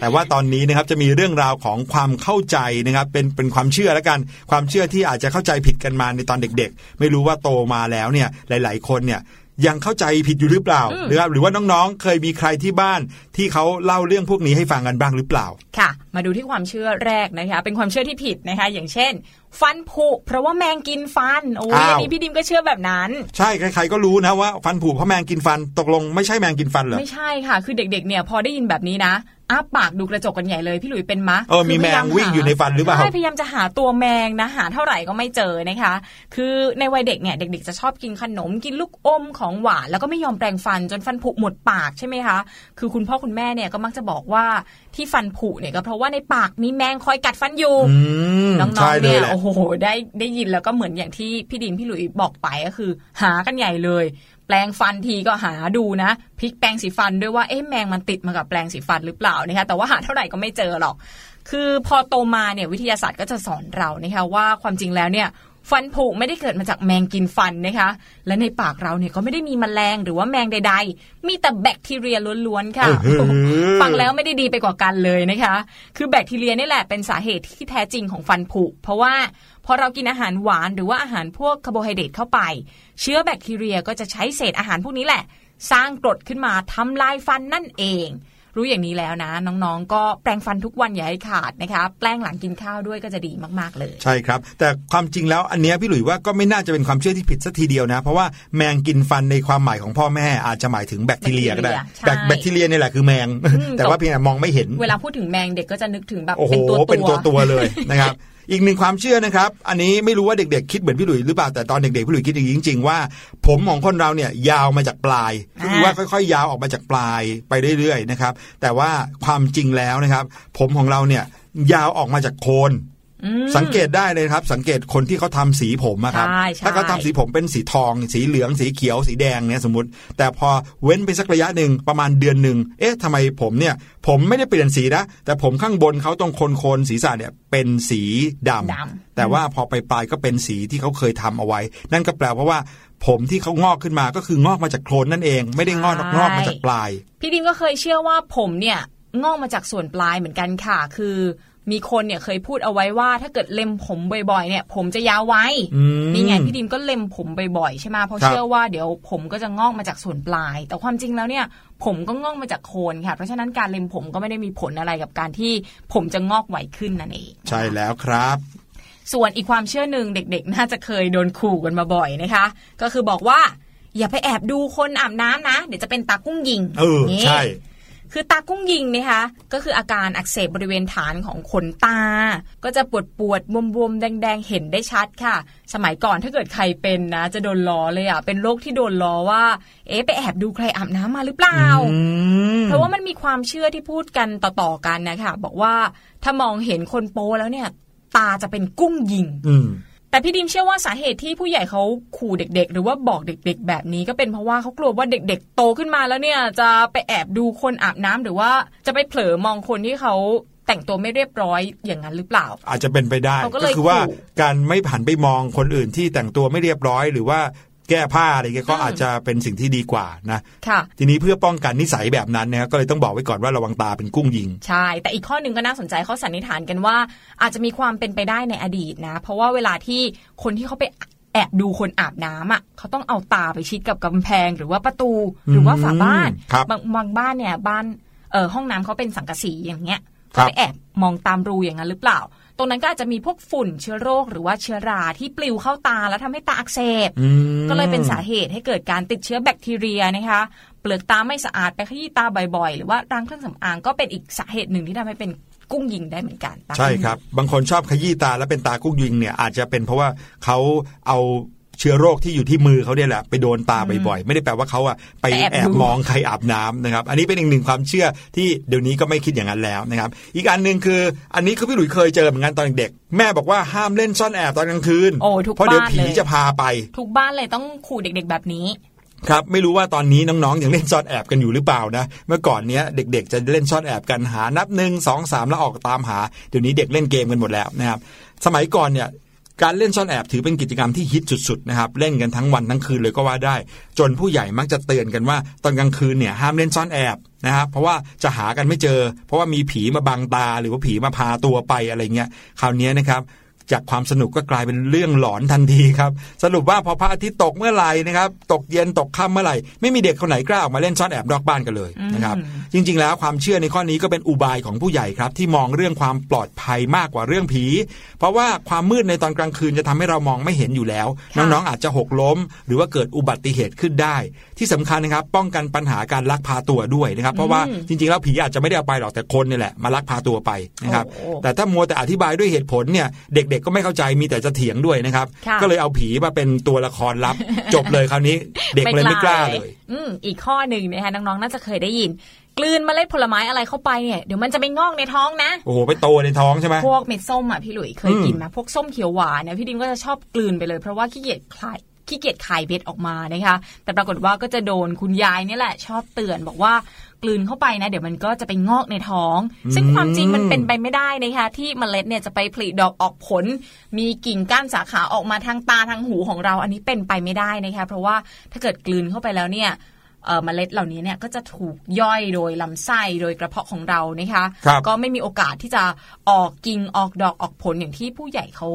Speaker 1: แต่ว่าตอนนี้นะครับจะมีเรื่องราวของความเข้าใจนะครับเป็นเป็นความเชื่อแล้วกัน ความเชื่อที่อาจจะเข้าใจผิดกันมาในตอนเด็ก ๆ ไม่รู้ว่าโตมาแล้วเนี่ยหลาย ๆ คนเนี่ยยังเข้าใจผิดอยู่หรือเปล่า
Speaker 2: อืม
Speaker 1: หรือครับหรือว่าน้องๆ เคยมีใครที่บ้านที่เขาเล่าเรื่องพวกนี้ให้ฟังกันบ้างหรือเปล่า
Speaker 2: ค่ะ มาดูที่ความเชื่อแรกนะคะ เป็นความเชื่อที่ผิดนะคะ อย่างเช่น ฟันผุเพราะว่าแมงกินฟัน โอ้ย
Speaker 1: อ้าว
Speaker 2: อันนี้พี่ดิมก็เชื่อแบบนั้น
Speaker 1: ใช่ใครๆก็รู้นะว่า ฟันผุเพราะแมงกินฟันตกลงไม่ใช่แมงกินฟันเหรอ
Speaker 2: ไม่ใช่ค่ะ คือเด็กๆเนี่ยพอได้ยินแบบนี้นะ อ้าปากดูกระจกกันใหญ่เลยพี่หลุยเป็นมะ
Speaker 1: เออมี
Speaker 2: คืพยายา
Speaker 1: แมงวิ่งอยู่ในฟันหรือเปล่า
Speaker 2: ใช่พยายามจะหาตัวแมงนะหาเท่าไหร่ก็ไม่เจอนะคะ คือในวัยเด็กเนี่ยเด็ก ๆ จะชอบกินขนมกินลูกอมของหวานแล้วก็ไม่ยอมแปรงฟันจนฟันผุหมดปากใช่ไหมคะ คือคุณพ่อคุณแม่เนี่ยก็มักจะบอกว่าที่ฟันผุเนี่ยก็เพราะว่าในปากมีแมงคอยกัดฟันอยู่
Speaker 1: อืม
Speaker 2: น้อ
Speaker 1: ใช่
Speaker 2: งๆ
Speaker 1: เล
Speaker 2: เนี่ยย
Speaker 1: แหละ
Speaker 2: โอ้โหได้ได้ยินแล้วก็เหมือนอย่างที่พี่ดินพี่หลุยบอกไปก็คือ หากันใหญ่เลยแป ลงฟันทีก็หาดูนะพลิกแปรงสีฟันด้วยว่าเอ๊ะแมงมันติดมากับแปรงสีฟันหรือเปล่านะคะแต่ว่าหาเท่าไหร่ก็ไม่เจอหรอก คือพอโตมาเนี่ยวิทยาศาสตร์ก็จะสอนเรานะคะว่าความจริงแล้วเนี่ยฟันผุไม่ได้เกิดมาจากแมงกินฟันนะคะ และในปากเราเนี่ยก็ไม่ได้มีแมลงหรือว่าแมงใด ๆ มีแต่แบคทีเรียล้วนๆค่ะ
Speaker 1: อื้อหือ
Speaker 2: ฟังแล้วไม่ได้ดีไปกว่ากันเลยนะคะ คือแบคทีเรียนี่แหละเป็นสาเหตุที่แท้จริงของฟันผุ เพราะว่า พอเรากินอาหารหวานหรือว่าอาหารพวกคาร์โบไฮเดรตเข้าไป เชื้อแบคทีเรียก็จะใช้เศษอาหารพวกนี้แหละ สร้างกรดขึ้นมาทำลายฟันนั่นเอง รู้อย่างนี้แล้วนะ น้องๆ ก็แปรงฟันทุกวันอย่าให้ขาดนะคะแปรงหลังกินข้าวด้วยก็จะดีมากๆเลย
Speaker 1: ใช่ครับ แต่ความจริงแล้วอันเนี้ยพี่หลุยว่าก็ไม่น่าจะเป็นความเชื่อที่ผิดสัทีเดียวนะ เพราะว่าแมงกินฟันในความหมายของพ่อแม่อาจจะหมายถึงแบคทีเรียก็ได้
Speaker 2: ใช่
Speaker 1: แบคแบคทีเรียนี่แหละคือแมง
Speaker 2: ม
Speaker 1: แต่ว่าเพียงแต่มองไม่เห็น
Speaker 2: เวลาพูดถึงแมงเด็กก็จะนึกถึงแบบ
Speaker 1: โอ้โห
Speaker 2: เป็นตัว
Speaker 1: เป็นตัวตัวๆเลยนะครับ อีกหนึ่งความเชื่อนะครับ อันนี้ไม่รู้ว่าเด็กๆคิดเหมือนพี่หลุยหรือเปล่าแต่ตอนเด็กๆพี่หลุยคิดอย่างนี้จริงๆว่า ผมของคนเราเนี่ยยาวมาจากปลายก็คือว่าค่อยๆ ยาวออกมาจากปลายไปเรื่อยๆนะครับ แต่ว่าความจริงแล้วนะครับ ผมของเราเนี่ยยาวออกมาจากโคน
Speaker 2: อืม
Speaker 1: สังเกตได้เลยครับ สังเกตคนที่เขาทำสีผมอะครับ
Speaker 2: ใช่ใช่
Speaker 1: ถ้าเขาทำสีผมเป็นสีทอง สีเหลืองสีเขียวสีแดงเนี่ยสมมติ แต่พอเว้นไปสักระยะหนึ่งประมาณเดือนหนึ่งเอ๊ะทำไมผมเนี่ย ผมไม่ได้เปลี่ยนสีนะแต่ผมข้างบนเขาตรงโคนโคนศีรษะเนี่ยเป็นสีดำ
Speaker 2: ดำ
Speaker 1: แต่ว่าพอไปปลายก็เป็นสีที่เขาเคยทำเอาไว้ นั่นก็แปลว่าผมที่เขางอกขึ้นมาก็คืองอกมาจากโคลนนั่นเอง ไม่ได้งอกงอกมาจากปลาย
Speaker 2: พี่ดิมก็เคยเชื่อว่าผมเนี่ยงอกมาจากส่วนปลายเหมือนกันค่ะ คือ มีคนเนี่ยเคยพูดเอาไว้ว่า ถ้าเกิดเล็มผมบ่อยๆ เนี่ย ผมจะยาวไว้
Speaker 1: อืม
Speaker 2: นี่ไงพี่ดิมก็เล็มผมบ่อยๆใช่ไหมเพราะ
Speaker 1: ครับ
Speaker 2: เชื่อว่าเดี๋ยวผมก็จะงอกมาจากส่วนปลาย แต่ความจริงแล้วเนี่ยผมก็งอกมาจากโคนค่ะ เพราะฉะนั้นการเล็มผมก็ไม่ได้มีผลอะไรกับการที่ผมจะงอกไวขึ้นนั่นเอง
Speaker 1: ใช่แล้วครับ
Speaker 2: ส่วนอีกความเชื่อหนึ่งเด็กๆ น่าจะเคยโดนขู่กันมาบ่อยนะคะ ก็คือบอกว่า อย่าไปแอบดูคนอาบน้ำนะ เดี๋ยวจะเป็นตากุ้งยิง
Speaker 1: เออ
Speaker 2: นี่
Speaker 1: ใช่
Speaker 2: คือตากุ้งยิงนะคะก็คืออาการอักเสบบริเวณฐานของขนตา ก็จะปวดปวดบวมบวมๆแดงๆ เห็นได้ชัดค่ะ สมัยก่อนถ้าเกิดใครเป็นนะ จะโดนล้อเลยอะเป็นโรคที่โดนล้อว่า เอ๊ะไปแอบดูใครอาบน้ำมาหรือเปล่า
Speaker 1: อืม
Speaker 2: เพราะว่ามันมีความเชื่อที่พูดกันต่อๆกันนะคะบอกว่าถ้ามองเห็นคนโป้แล้วเนี่ย ตาจะเป็นกุ้งยิง
Speaker 1: อืม
Speaker 2: แต่พี่ดิมเชื่อว่าสาเหตุที่ผู้ใหญ่เขาขู่เด็ก ๆ หรือว่าบอกเด็ก ๆ แบบนี้ก็เป็นเพราะว่าเขากลัวว่าเด็ก ๆ โตขึ้นมาแล้วเนี่ยจะไปแอบดูคนอาบน้ำหรือว่าจะไปเผลอมองคนที่เขาแต่งตัวไม่เรียบร้อยอย่างนั้นหรือเปล่า
Speaker 1: อาจจะเป็นไปได้
Speaker 2: เขาก็เลย
Speaker 1: คือว่า
Speaker 2: ขู่
Speaker 1: การไม่ผันไปมองคนอื่นที่แต่งตัวไม่เรียบร้อย หรือว่า แก้ผ้าอะไรเงี้ยก็อาจจะเป็นสิ่งที่ดีกว่านะ
Speaker 2: ค่ะ
Speaker 1: ทีนี้เพื่อป้องกันนิสัยแบบนั้นนะครับก็เลยต้องบอกไว้ก่อนว่าระวังตาเป็นกุ้งยิง
Speaker 2: ใช่ แต่อีกข้อหนึ่งก็น่าสนใจเขาสันนิษฐานกันว่า อาจจะมีความเป็นไปได้ในอดีตนะ เพราะว่าเวลาที่คนที่เขาไปแอบดูคนอาบน้ำอะเขาต้องเอาตาไปชิดกับกำแพงหรือว่าประตูหรือว่าฝาบ้าน
Speaker 1: ครับ
Speaker 2: บางบางบ้านเนี่ยบ้านเออห้องน้ำเขาเป็นสังกะสีอย่างเงี้ย
Speaker 1: ครั
Speaker 2: เขา
Speaker 1: บ
Speaker 2: ไปแอบมองตามรูอย่างนั้นหรือเปล่า ตรงนั้นก็อาจจะมีพวกฝุ่นเชื้อโรคหรือว่าเชื้อราที่ปลิวเข้าตาแล้วทำให้ตาอักเสบ
Speaker 1: อืม
Speaker 2: ก็เลยเป็นสาเหตุให้เกิดการติดเชื้อแบคทีเรียนะคะเปลือกตาไม่สะอาดไปขยี้ตาบ่อยๆ หรือว่าล้างเครื่องสำอางก็เป็นอีกสาเหตุหนึ่งที่ทำให้เป็นกุ้งยิงได้เหมือนกันตา
Speaker 1: ใช่ครับ บางคนชอบขยี้ตาแล้วเป็นตากุ้งยิงเนี่ยอาจจะเป็นเพราะว่าเขาเอา เชื้อโรคที่อยู่ที่มือเขาเนี่ยแหละไปโดนตาบ่อยๆ ไม่ได้แปลว่าเขาอะไปแอบมองใครอาบน้ำนะครับ อันนี้เป็นอีกหนึ่งความเชื่อที่เดี๋ยวนี้ก็ไม่คิดอย่างนั้นแล้วนะครับ อีกอันหนึ่งคือ อันนี้คือพี่หลุยเคยเจอเหมือนกันตอนเด็ก แม่บอกว่าห้ามเล่นซ่อนแอบตอนกลางคืน
Speaker 2: โอ้ทุก
Speaker 1: เพราะเดี๋ยว
Speaker 2: บ้าน
Speaker 1: ผี
Speaker 2: เลย
Speaker 1: จะพาไป
Speaker 2: ทุกบ้านเลยต้องขู่เด็ก ๆ แบบนี้
Speaker 1: ครับไม่รู้ว่าตอนนี้น้องๆยังเล่นซ่อนแอบกันอยู่หรือเปล่านะ เมื่อก่อนเนี้ยเด็กๆ จะเล่นซ่อนแอบกันหานับหนึ่งสองสามแล้วออกตามหา เดี๋ยวนี้เด็กเล่นเกมกันหมดแล้วนะครับสมัยก่อนเนี่ย การเล่นซ่อนแอบถือเป็นกิจกรรมที่ฮิตสุดๆนะครับเล่นกันทั้งวันทั้งคืนเลยก็ว่าได้ จนผู้ใหญ่มักจะเตือนกันว่า ตอนกลางคืนเนี่ยห้ามเล่นซ่อนแอบนะครับเพราะว่าจะหากันไม่เจอ เพราะว่ามีผีมาบังตาหรือว่าผีมาพาตัวไปอะไรเงี้ยคราวนี้นะครับ จากความสนุกก็กลายเป็นเรื่องหลอนทันทีครับ สรุปว่าพอพระอาทิตย์ตกเมื่อไหร่นะครับ ตกเย็นตกค่ำเมื่อไหร่ ไม่มีเด็กคนไหนกล้าออกมาเล่นซ่อนแอบนอกบ้านกันเลยนะครับ จริง ๆ แล้วความเชื่อในข้อนี้ก็เป็นอุบายของผู้ใหญ่ครับ ที่มองเรื่องความปลอดภัยมากกว่าเรื่องผี เพราะว่าความมืดในตอนกลางคืนจะทำให้เรามองไม่เห็นอยู่แล้ว
Speaker 2: ค่ะ
Speaker 1: น้องๆอาจจะหกล้ม หรือว่าเกิดอุบัติเหตุขึ้นได้ ที่สำคัญนะครับ ป้องกันปัญหาการลักพาตัวด้วยนะครับ เพราะว่าจริง ๆ แล้วผีอาจจะไม่ได้เอาไปหรอกแต่คนนี่แหละมาลักพาตัวไปนะครับ
Speaker 2: โอ้
Speaker 1: แต่ถ้ามัวแต่อธิบายด้วยเหตุผลเนี่ยเด็กๆก็ไม่เข้าใจมีแต่จะเถียงด้วยนะครับ
Speaker 2: ค่ะ
Speaker 1: ก็เลยเอาผีมาเป็นตัวละครลับ จบเลยคราวนี้ เด็กเลยไม่กล้าเลย
Speaker 2: อืมอีกข้อหนึ่งนะคะน้องๆน่าจะเคยได้ยินกลืนเมล็ดผลไม้อะไรเข้าไปเนี่ยเดี๋ยวมันจะไปงอกในท้องนะ
Speaker 1: โอ้โห ไปโตในท้องใช่ไหม
Speaker 2: พวกเม็ดส้มอะพี่หลุยเคย
Speaker 1: อืม
Speaker 2: กินไหมพวกส้มเขียวหวานเนี่ยพี่ดิมก็จะชอบกลืนไปเลยเพราะว่าขี้เกียจคลาย ขี้เกียจคายเม็ดออกมานะคะ แต่ปรากฏว่าก็จะโดนคุณยายเนี่ยแหละ ชอบเตือนบอกว่ากลืนเข้าไปนะ เดี๋ยวมันก็จะไปงอกในท้อง ซึ่งความจริงมันเป็นไปไม่ได้นะคะที่เมล็ดเนี่ยจะไปผลิดอกออกผล มีกิ่งก้านสาขาออกมาทางตาทางหูของเรา อันนี้เป็นไปไม่ได้นะคะเพราะว่าถ้าเกิดกลืนเข้าไปแล้วเนี่ยเอ่อเมล็ดเหล่านี้เนี่ยก็จะถูกย่อยโดยลำไส้โดยกระเพาะของเรานะคะ
Speaker 1: ครับ
Speaker 2: ก็ไม่มีโอกาสที่จะออกกิ่งออกดอกออกผลอย่างที่ผู้ใหญ่เขา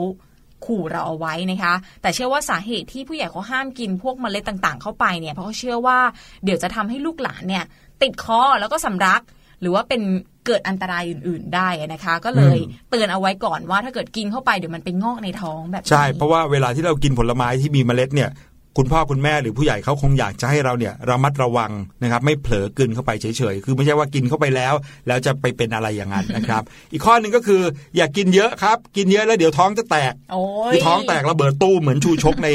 Speaker 2: ขู่เราเอาไว้นะคะ แต่เชื่อว่าสาเหตุที่ผู้ใหญ่เขาห้ามกินพวกเมล็ดต่างๆ เข้าไปเนี่ยเพราะเขาเชื่อว่าเดี๋ยวจะทำให้ลูกหลานเนี่ย ติดคอแล้วก็สำลัก หรือว่าเป็นเกิดอันตรายอื่น ๆ ได้นะคะ ก็เลยเตือนเอาไว้ก่อนว่าถ้าเกิดกินเข้าไปเดี๋ยวมันไปงอกในท้องแบบนี้
Speaker 1: ใช่ เพราะว่าเวลาที่เรากินผลไม้ที่มีเมล็ดเนี่ย คุณพ่อคุณแม่หรือผู้ใหญ่เขาคงอยากจะให้เราเนี่ยระมัดระวังนะครับ ไม่เผลอกลืนเข้าไปเฉยๆคือไม่ใช่ว่ากินเข้าไปแล้ว แล้วจะไปเป็นอะไรอย่างนั้นนะครับ อีกข้อหนึ่งก็คือ อย่ากกินเยอะครับ กินเยอะแล้วเดี๋ยวท้องจะแตก
Speaker 2: โอ้ย
Speaker 1: คือท้องแตกระเบิดตู้มเหมือนชูชกใน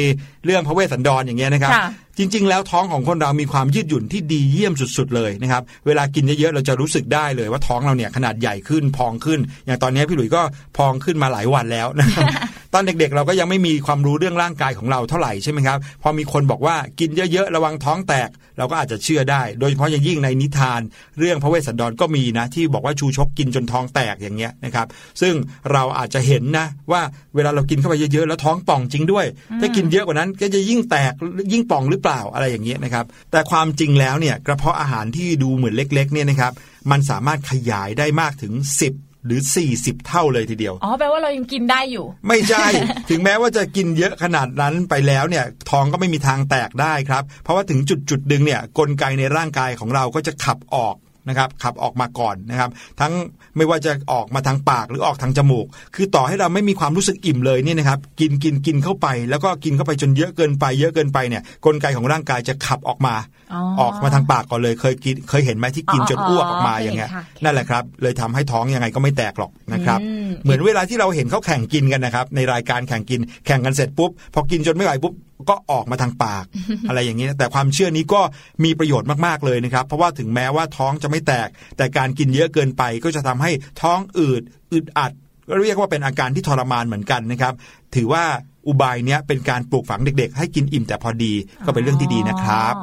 Speaker 1: เรื่องพระเวสสันดรอย่างเงี้ยนะครับ
Speaker 2: ค่ะ
Speaker 1: จริง ๆ แล้วท้องของคนเรามีความยืดหยุ่นที่ดีเยี่ยมสุด ๆ เลยนะครับ เวลากินเยอะ ๆ เราจะรู้สึกได้เลยว่าท้องเราเนี่ยขนาดใหญ่ขึ้นพองขึ้น อย่างตอนนี้พี่หลุยส์ก็พองขึ้นมาหลายวันแล้วนะครับ ตอนเด็กๆ เราก็ยังไม่มีความรู้เรื่องร่างกายของเราเท่าไหร่ใช่ไหมครับ พอมีคนบอกว่ากินเยอะๆ ระวังท้องแตก เราก็อาจจะเชื่อได้ โดยเฉพาะอย่างยิ่งในนิทาน เรื่องพระเวสสันดรก็มีนะ ที่บอกว่าชูชกกินจนท้องแตกอย่างเงี้ยนะครับ ซึ่งเราอาจจะเห็นนะว่าเวลาเรากินเข้าไปเยอะๆ แล้วท้องป่องจริงด้วย ถ้ากินเยอะกว่านั้นก็จะยิ่งแตกยิ่งป่องหรือเปล่าอะไรอย่างเงี้ยนะครับ แต่ความจริงแล้วเนี่ยกระเพาะอาหารที่ดูเหมือนเล็กๆเนี่ยนะครับมันสามารถขยายได้มากถึง 10 หรือ 40 เท่าเลยทีเดียว
Speaker 2: อ๋อ แปลว่าเรายังกินได้อยู่
Speaker 1: ไม่ใช่ ถึงแม้ว่าจะกินเยอะขนาดนั้นไปแล้วเนี่ย ท้องก็ไม่มีทางแตกได้ครับ เพราะว่าถึงจุดจุดๆหนึ่งเนี่ย กลไกในร่างกายของเราก็จะขับออก นะครับขับออกมาก่อนนะครับ ทั้งไม่ว่าจะออกมาทางปากหรือออกทางจมูก คือต่อให้เราไม่มีความรู้สึกอิ่มเลยเนี่ยนะครับ กินกินกินเข้าไป แล้วก็กินเข้าไปจนเยอะเกินไป เยอะเกินไปเนี่ยกลไกของร่างกายจะขับออกมา
Speaker 2: อ๋อ
Speaker 1: ออกมาทางปากก่อนเลยเคยกินเคยเห็นไหมที่กิน
Speaker 2: อ๋อ
Speaker 1: จนอ้วกออกมา
Speaker 2: อ๋อ
Speaker 1: อย่างเงี้ย
Speaker 2: เคยเห็นค่ะ
Speaker 1: นั่นแหละครับเลยทำให้ท้องยังไงก็ไม่แตกหรอกนะครับ
Speaker 2: อืม
Speaker 1: เหมือนเวลาที่เราเห็นเขาแข่งกินกันนะครับในรายการแข่งกินแข่งกันเสร็จปุ๊บพอกินจนไม่ไหวปุ๊บ ก็ออกมาทางปาก อะไรอย่างนี้นะแต่ความเชื่อนี้ก็มีประโยชน์มากๆเลยนะครับ เพราะว่าถึงแม้ว่าท้องจะไม่แตก แต่การกินเยอะเกินไปก็จะทำให้ท้องอืดอึดอัดก็เรียกว่าเป็นอาการที่ทรมานเหมือนกันนะครับ ถือว่าอุบายเนี้ยเป็นการปลูกฝังเด็กๆ ให้กินอิ่มแต่พอดีก็เป็นเรื่องที่ดีนะครับ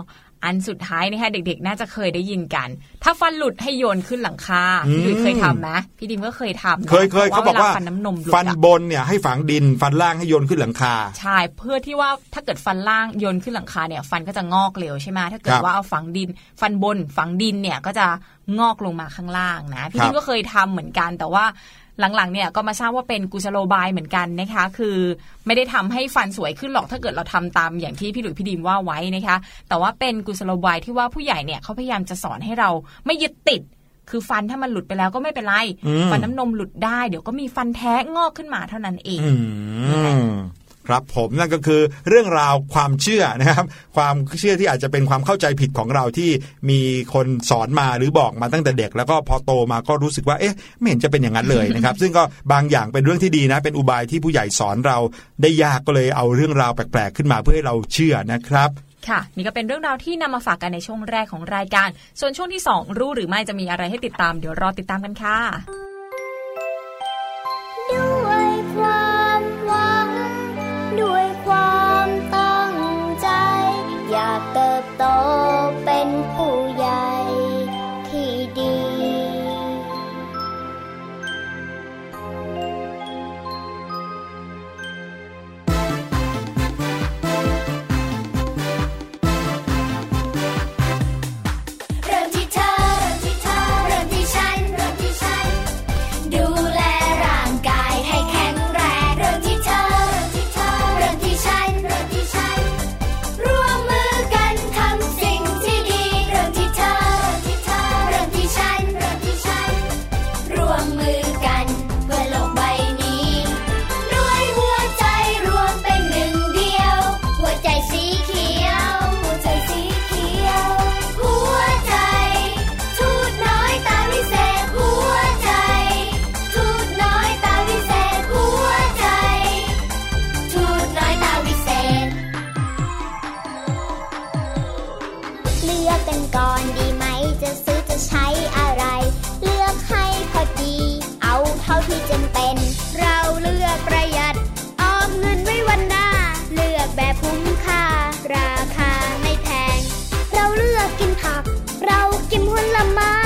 Speaker 2: อ๋ออันสุดท้ายนะคะเด็กๆ น่าจะเคยได้ยินกัน ถ้าฟันหลุดให้โยนขึ้นหลังคา
Speaker 1: อืม
Speaker 2: พี่ดุยเคยทำไหมพี่ดิมก็เคยทำนะ
Speaker 1: เคยเคยเขาบอกว่า
Speaker 2: พระลฟันน้ำนมหลุด
Speaker 1: ฟัน
Speaker 2: อะ
Speaker 1: บนเนี่ยให้ฝังดินฟันล่างให้โยนขึ้นหลังคา
Speaker 2: ใช่เพื่อที่ว่าถ้าเกิดฟันล่างโยนขึ้นหลังคาเนี่ย ฟันก็จะงอกเร็วใช่ไหมถ้าเกิ
Speaker 1: ค
Speaker 2: ด
Speaker 1: รับ
Speaker 2: ว่าเอาฝังดิน ฟันบนฝังดินเนี่ยก็จะงอกลงมาข้างล่างนะ พี่
Speaker 1: ครับ
Speaker 2: ดิมก็เคยทำเหมือนกันแต่ว่า หลังๆเนี่ยก็มาทราบว่าเป็นกุศโลบายเหมือนกันนะคะ คือไม่ได้ทำให้ฟันสวยขึ้นหรอกถ้าเกิดเราทำตามอย่างที่พี่หลุยพี่ดิมว่าไว้นะคะ แต่ว่าเป็นกุศโลบายที่ว่าผู้ใหญ่เนี่ยเขาพยายามจะสอนให้เราไม่ยึดติดคือฟันถ้ามันหลุดไปแล้วก็ไม่เป็นไร
Speaker 1: อืม
Speaker 2: ฟันน้ำนมหลุดได้ เดี๋ยวก็มีฟันแท้งอกขึ้นมาเท่านั้นเอง
Speaker 1: อืม ครับผมนั่นก็คือเรื่องราวความเชื่อนะครับ ความเชื่อที่อาจจะเป็นความเข้าใจผิดของเราที่มีคนสอนมาหรือบอกมาตั้งแต่เด็ก แล้วก็พอโตมาก็รู้สึกว่าเอ๊ะไม่เห็นจะเป็นอย่างนั้นเลยนะครับ ซึ่งก็บางอย่างเป็นเรื่องที่ดีนะ เป็นอุบายที่ผู้ใหญ่สอนเราได้ยากก็เลยเอาเรื่องราวแปลกๆ ขึ้นมาเพื่อให้เราเชื่อนะครับ
Speaker 2: ค่ะนี่ก็เป็นเรื่องราวที่นำมาฝากกันในช่วงแรกของรายการ ส่วนช่วงที่ 2 รู้หรือไม่จะมีอะไรให้ติดตามเดี๋ยวรอติดตามกันค่ะ
Speaker 4: กิ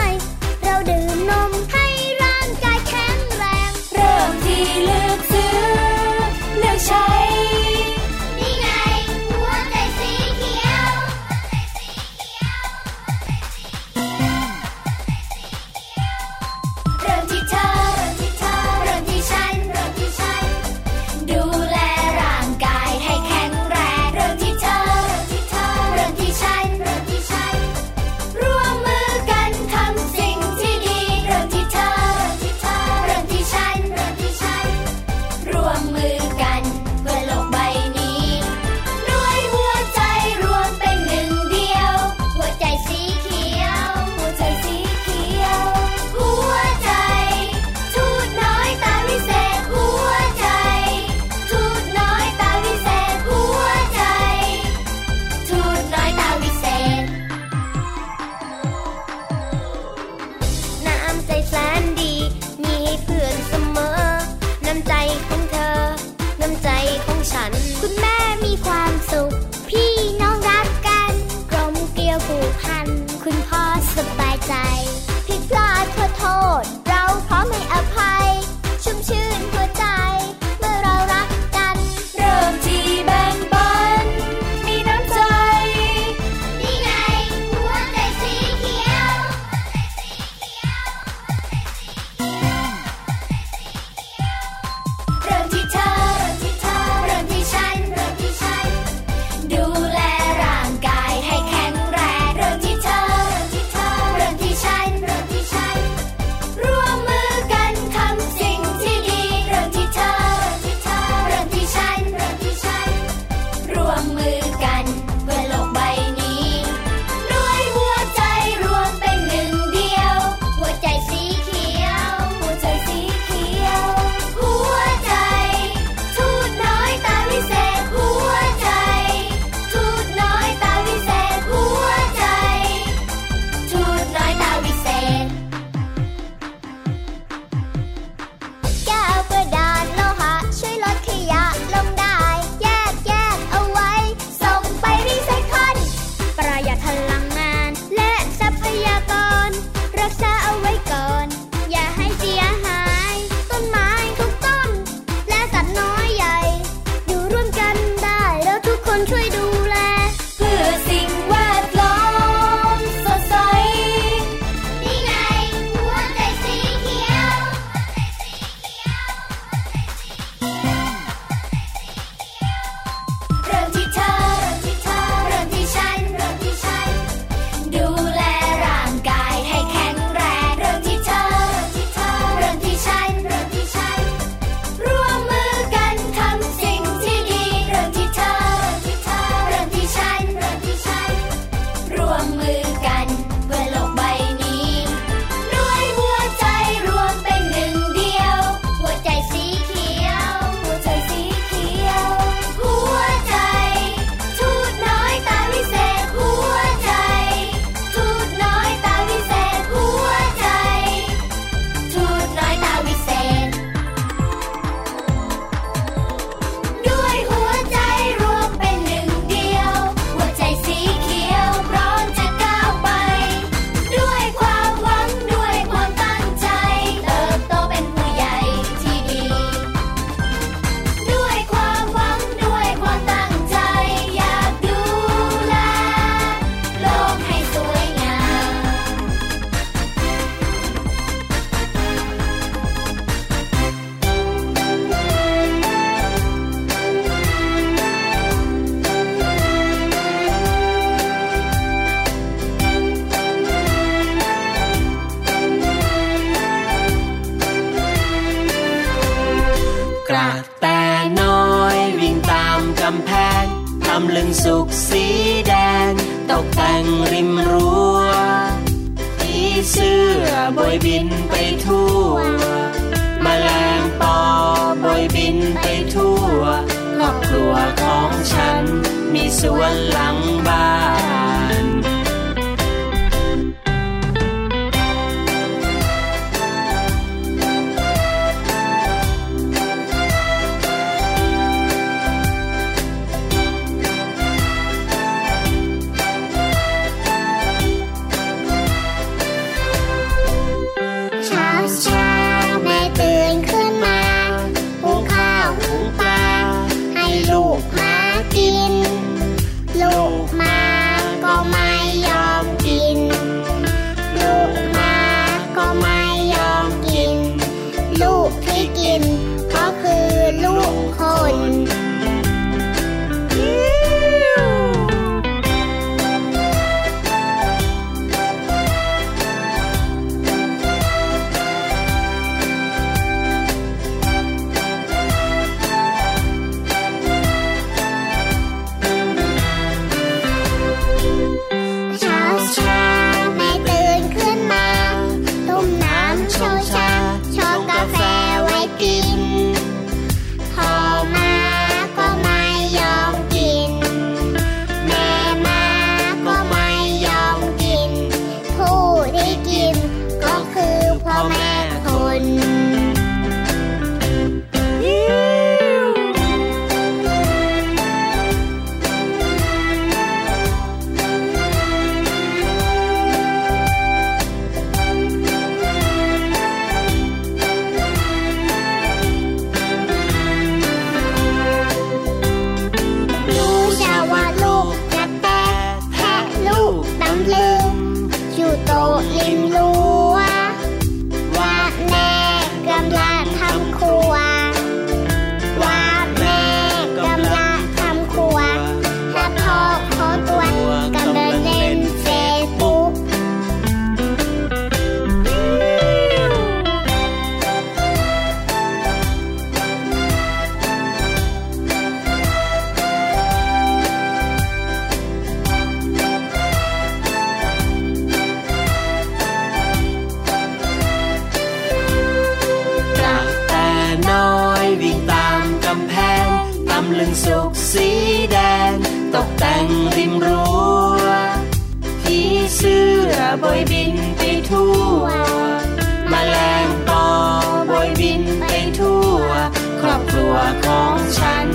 Speaker 5: วขอ
Speaker 4: ง
Speaker 5: ฉัน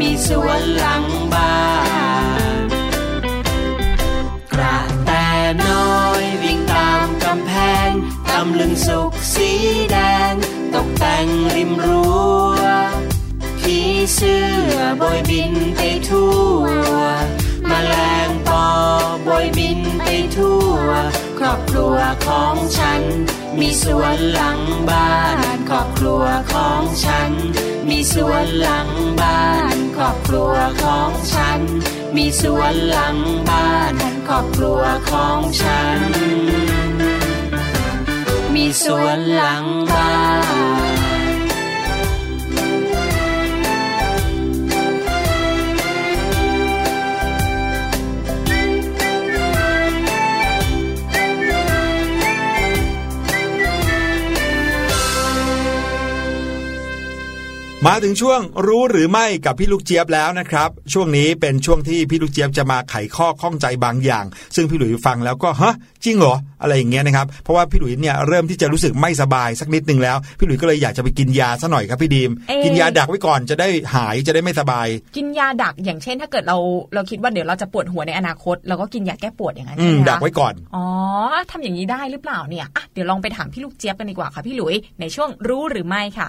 Speaker 5: มี
Speaker 6: สวนหลั
Speaker 7: งบ้านก
Speaker 8: ระแตน้อยวิ่งตามกำแพงตำ
Speaker 6: ลึง
Speaker 8: สุกสีแดง ตกแต่งริมรั้วผี
Speaker 7: เสื้อบอยบินไปทั่วมแมลงปอบอยบินไปทั่ว ครอบครัวของฉัน มีสวนหลังบ้านครอบครัวของฉัน มีสวนหลังบ้านครอบครัวของฉัน มีสวนหลังบ้านครอบครัวของฉัน มีสวนหลังบ้าน
Speaker 1: มาถึงช่วงรู้หรือไม่กับพี่ลูกเจี๊ยบแล้วนะครับ ช่วงนี้เป็นช่วงที่พี่ลูกเจี๊ยบจะมาไขข้อข้องใจบางอย่าง ซึ่งพี่หลุยฟังแล้วก็ฮะจริงเหรออะไรอย่างเงี้ยนะครับเพราะว่าพี่หลุยเนี่ยเริ่มที่จะรู้สึกไม่สบายสักนิดหนึ่งแล้ว พี่หลุยก็เลยอยากจะไปกินยาซะหน่อยครับพี่ดีม
Speaker 2: เอ๊ะ
Speaker 1: กินยาดักไว้ก่อนจะได้หายจะได้ไม่สบาย
Speaker 2: กินยาดักอย่างเช่น ถ้าเกิดเราเราคิดว่าเดี๋ยวเราจะปวดหัวในอนาคตเราก็กินยาแก้ปวดอย่างนั้น
Speaker 1: อื
Speaker 2: ใช่
Speaker 1: ม
Speaker 2: ไหม
Speaker 1: ดัก
Speaker 2: คะ
Speaker 1: ไว้ก่อน
Speaker 2: อ๋อทำอย่างนี้ได้หรือเปล่าเนี่ยอะเดี๋ยวลองไปถามพี่ลูกเจี๊ยบกันดีกว่าค่ะพี่หลุยในช่วงรู้หรือไม่ค่ะ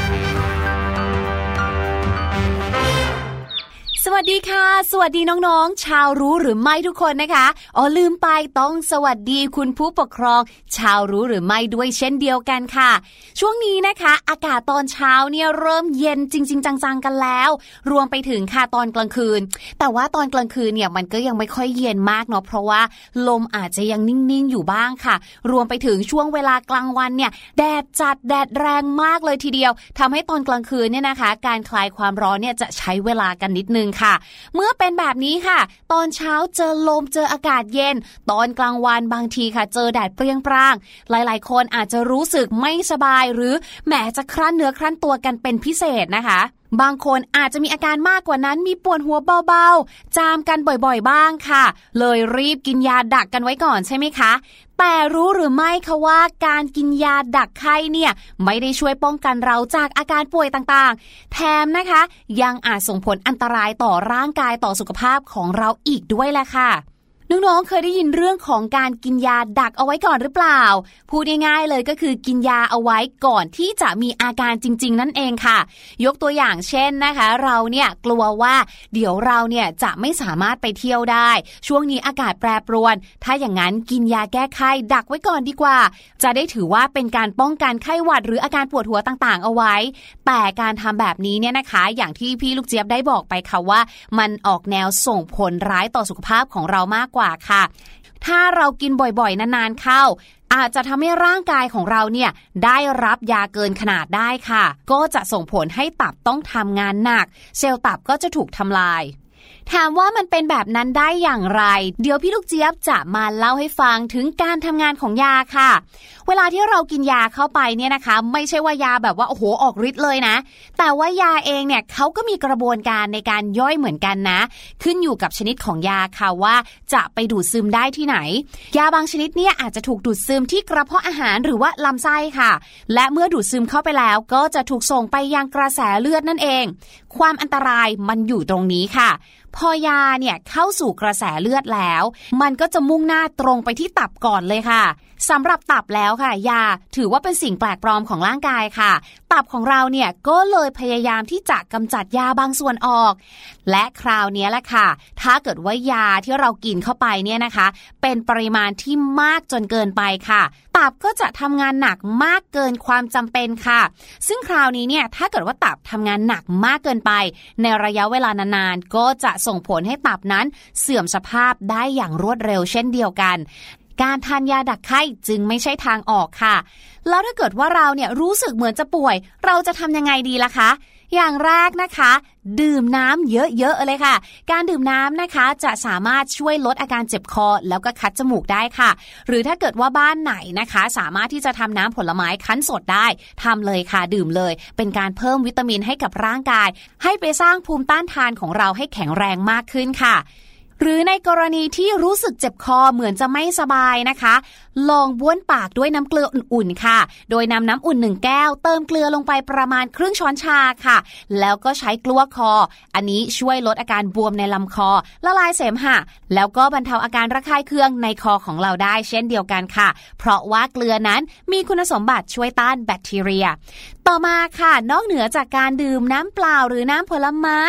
Speaker 9: สวัสดีค่ะ สวัสดีน้องๆ ชาวรู้หรือไม่ทุกคนนะคะอ๋อลืมไปต้องสวัสดีคุณผู้ปกครอง ชาวรู้หรือไม่ด้วยเช่นเดียวกันค่ะ ช่วงนี้นะคะ อากาศตอนเช้าเนี่ยเริ่มเย็นจริง ๆ จังๆกันแล้ว รวมไปถึงค่ะตอนกลางคืน แต่ว่าตอนกลางคืนเนี่ยมันก็ยังไม่ค่อยเย็นมากเนาะเพราะว่าลมอาจจะยังนิ่งๆอยู่บ้างค่ะ รวมไปถึงช่วงเวลากลางวันเนี่ยแดดจัดแดดแรงมากเลยทีเดียวทำให้ตอนกลางคืนเนี่ยนะคะ การคลายความร้อนเนี่ยจะใช้เวลากันนิดนึงค่ะ เมื่อเป็นแบบนี้ค่ะ ตอนเช้าเจอลมเจออากาศเย็น ตอนกลางวันบางทีค่ะ เจอแดดเปรี้ยงปร้าง หลายๆ คนอาจจะรู้สึกไม่สบายหรือแหมจะครั่นเนื้อครั่นตัวกันเป็นพิเศษนะคะ บางคนอาจจะมีอาการมากกว่านั้นมีปวดหัวเบาๆ จามกันบ่อยๆบ้างค่ะ เลยรีบกินยาดักกันไว้ก่อนใช่ไหมคะ แต่รู้หรือไม่คะว่าการกินยาดักไข้เนี่ยไม่ได้ช่วยป้องกันเราจากอาการป่วยต่างๆ แถมนะคะ ยังอาจส่งผลอันตรายต่อร่างกายต่อสุขภาพของเราอีกด้วยแหละค่ะ น้องๆ เคยได้ยินเรื่องของการกินยาดักเอาไว้ก่อนหรือเปล่า พูดง่ายๆเลยก็คือกินยาเอาไว้ก่อนที่จะมีอาการจริง ๆ นั่นเองค่ะ ยกตัวอย่างเช่นนะคะ เราเนี่ยกลัวว่าเดี๋ยวเราเนี่ยจะไม่สามารถไปเที่ยวได้ ช่วงนี้อากาศแปรปรวน ถ้าอย่างนั้นกินยาแก้ไข้ดักไว้ก่อนดีกว่า จะได้ถือว่าเป็นการป้องกันไข้หวัด หรืออาการปวดหัวต่างๆ เอาไว้ แต่การทำแบบนี้เนี่ยนะคะ อย่างที่พี่ลูกเจี๊ยบได้บอกไปค่ะว่า มันออกแนวส่งผลร้ายต่อสุขภาพของเรามากกว่าค่ะ ถ้าเรากินบ่อยๆ นานๆเข้า อาจจะทำให้ร่างกายของเราเนี่ยได้รับยาเกินขนาดได้ค่ะ ก็จะส่งผลให้ตับต้องทำงานหนัก เซลล์ตับก็จะถูกทำลาย ถามว่ามันเป็นแบบนั้นได้อย่างไร เดี๋ยวพี่ลูกเจี๊ยบจะมาเล่าให้ฟังถึงการทำงานของยาค่ะ เวลาที่เรากินยาเข้าไปเนี่ยนะคะ ไม่ใช่ว่ายาแบบว่าโอ้โหออกฤทธิ์เลยนะ แต่ว่ายาเองเนี่ยเขาก็มีกระบวนการในการย่อยเหมือนกันนะ ขึ้นอยู่กับชนิดของยาค่ะว่าจะไปดูดซึมได้ที่ไหน ยาบางชนิดเนี่ยอาจจะถูกดูดซึมที่กระเพาะอาหารหรือว่าลำไส้ค่ะ และเมื่อดูดซึมเข้าไปแล้วก็จะถูกส่งไปยังกระแสเลือดนั่นเอง ความอันตรายมันอยู่ตรงนี้ค่ะ พอยาเนี่ยเข้าสู่กระแสเลือดแล้ว มันก็จะมุ่งหน้าตรงไปที่ตับก่อนเลยค่ะสำหรับตับแล้วค่ะ ยาถือว่าเป็นสิ่งแปลกปลอมของร่างกายค่ะ ตับของเราเนี่ยก็เลยพยายามที่จะกำจัดยาบางส่วนออก และคราวนี้แหละค่ะ ถ้าเกิดว่ายาที่เรากินเข้าไปเนี่ยนะคะ เป็นปริมาณที่มากจนเกินไปค่ะ ตับก็จะทำงานหนักมากเกินความจำเป็นค่ะ ซึ่งคราวนี้เนี่ยถ้าเกิดว่าตับทำงานหนักมากเกินไป ในระยะเวลานานๆ ก็จะส่งผลให้ตับนั้นเสื่อมสภาพได้อย่างรวดเร็วเช่นเดียวกันการทานยาดักไข้จึงไม่ใช่ทางออกค่ะ แล้วถ้าเกิดว่าเราเนี่ยรู้สึกเหมือนจะป่วย เราจะทำยังไงดีล่ะคะ อย่างแรกนะคะ ดื่มน้ำเยอะๆเลยค่ะ การดื่มน้ำนะคะจะสามารถช่วยลดอาการเจ็บคอ แล้วก็คัดจมูกได้ค่ะ หรือถ้าเกิดว่าบ้านไหนนะคะ สามารถที่จะทำน้ำผลไม้คั้นสดได้ทำเลยค่ะ ดื่มเลย เป็นการเพิ่มวิตามินให้กับร่างกาย ให้ไปสร้างภูมิต้านทานของเราให้แข็งแรงมากขึ้นค่ะ หรือในกรณีที่รู้สึกเจ็บคอเหมือนจะไม่สบายนะคะ ลองบ้วนปากด้วยน้ำเกลืออุ่นๆค่ะ โดยนำน้ำอุ่นหนึ่งแก้วเติมเกลือลงไปประมาณครึ่งช้อนชาค่ะ แล้วก็ใช้กลั้วคอ อันนี้ช่วยลดอาการบวมในลำคอ ละลายเสมหะ แล้วก็บรรเทาอาการระคายเคืองในคอของเราได้เช่นเดียวกันค่ะ เพราะว่าเกลือนั้นมีคุณสมบัติช่วยต้านแบคทีเรีย ต่อมาค่ะ นอกเหนือจากการดื่มน้ำเปล่าหรือน้ำผลไม้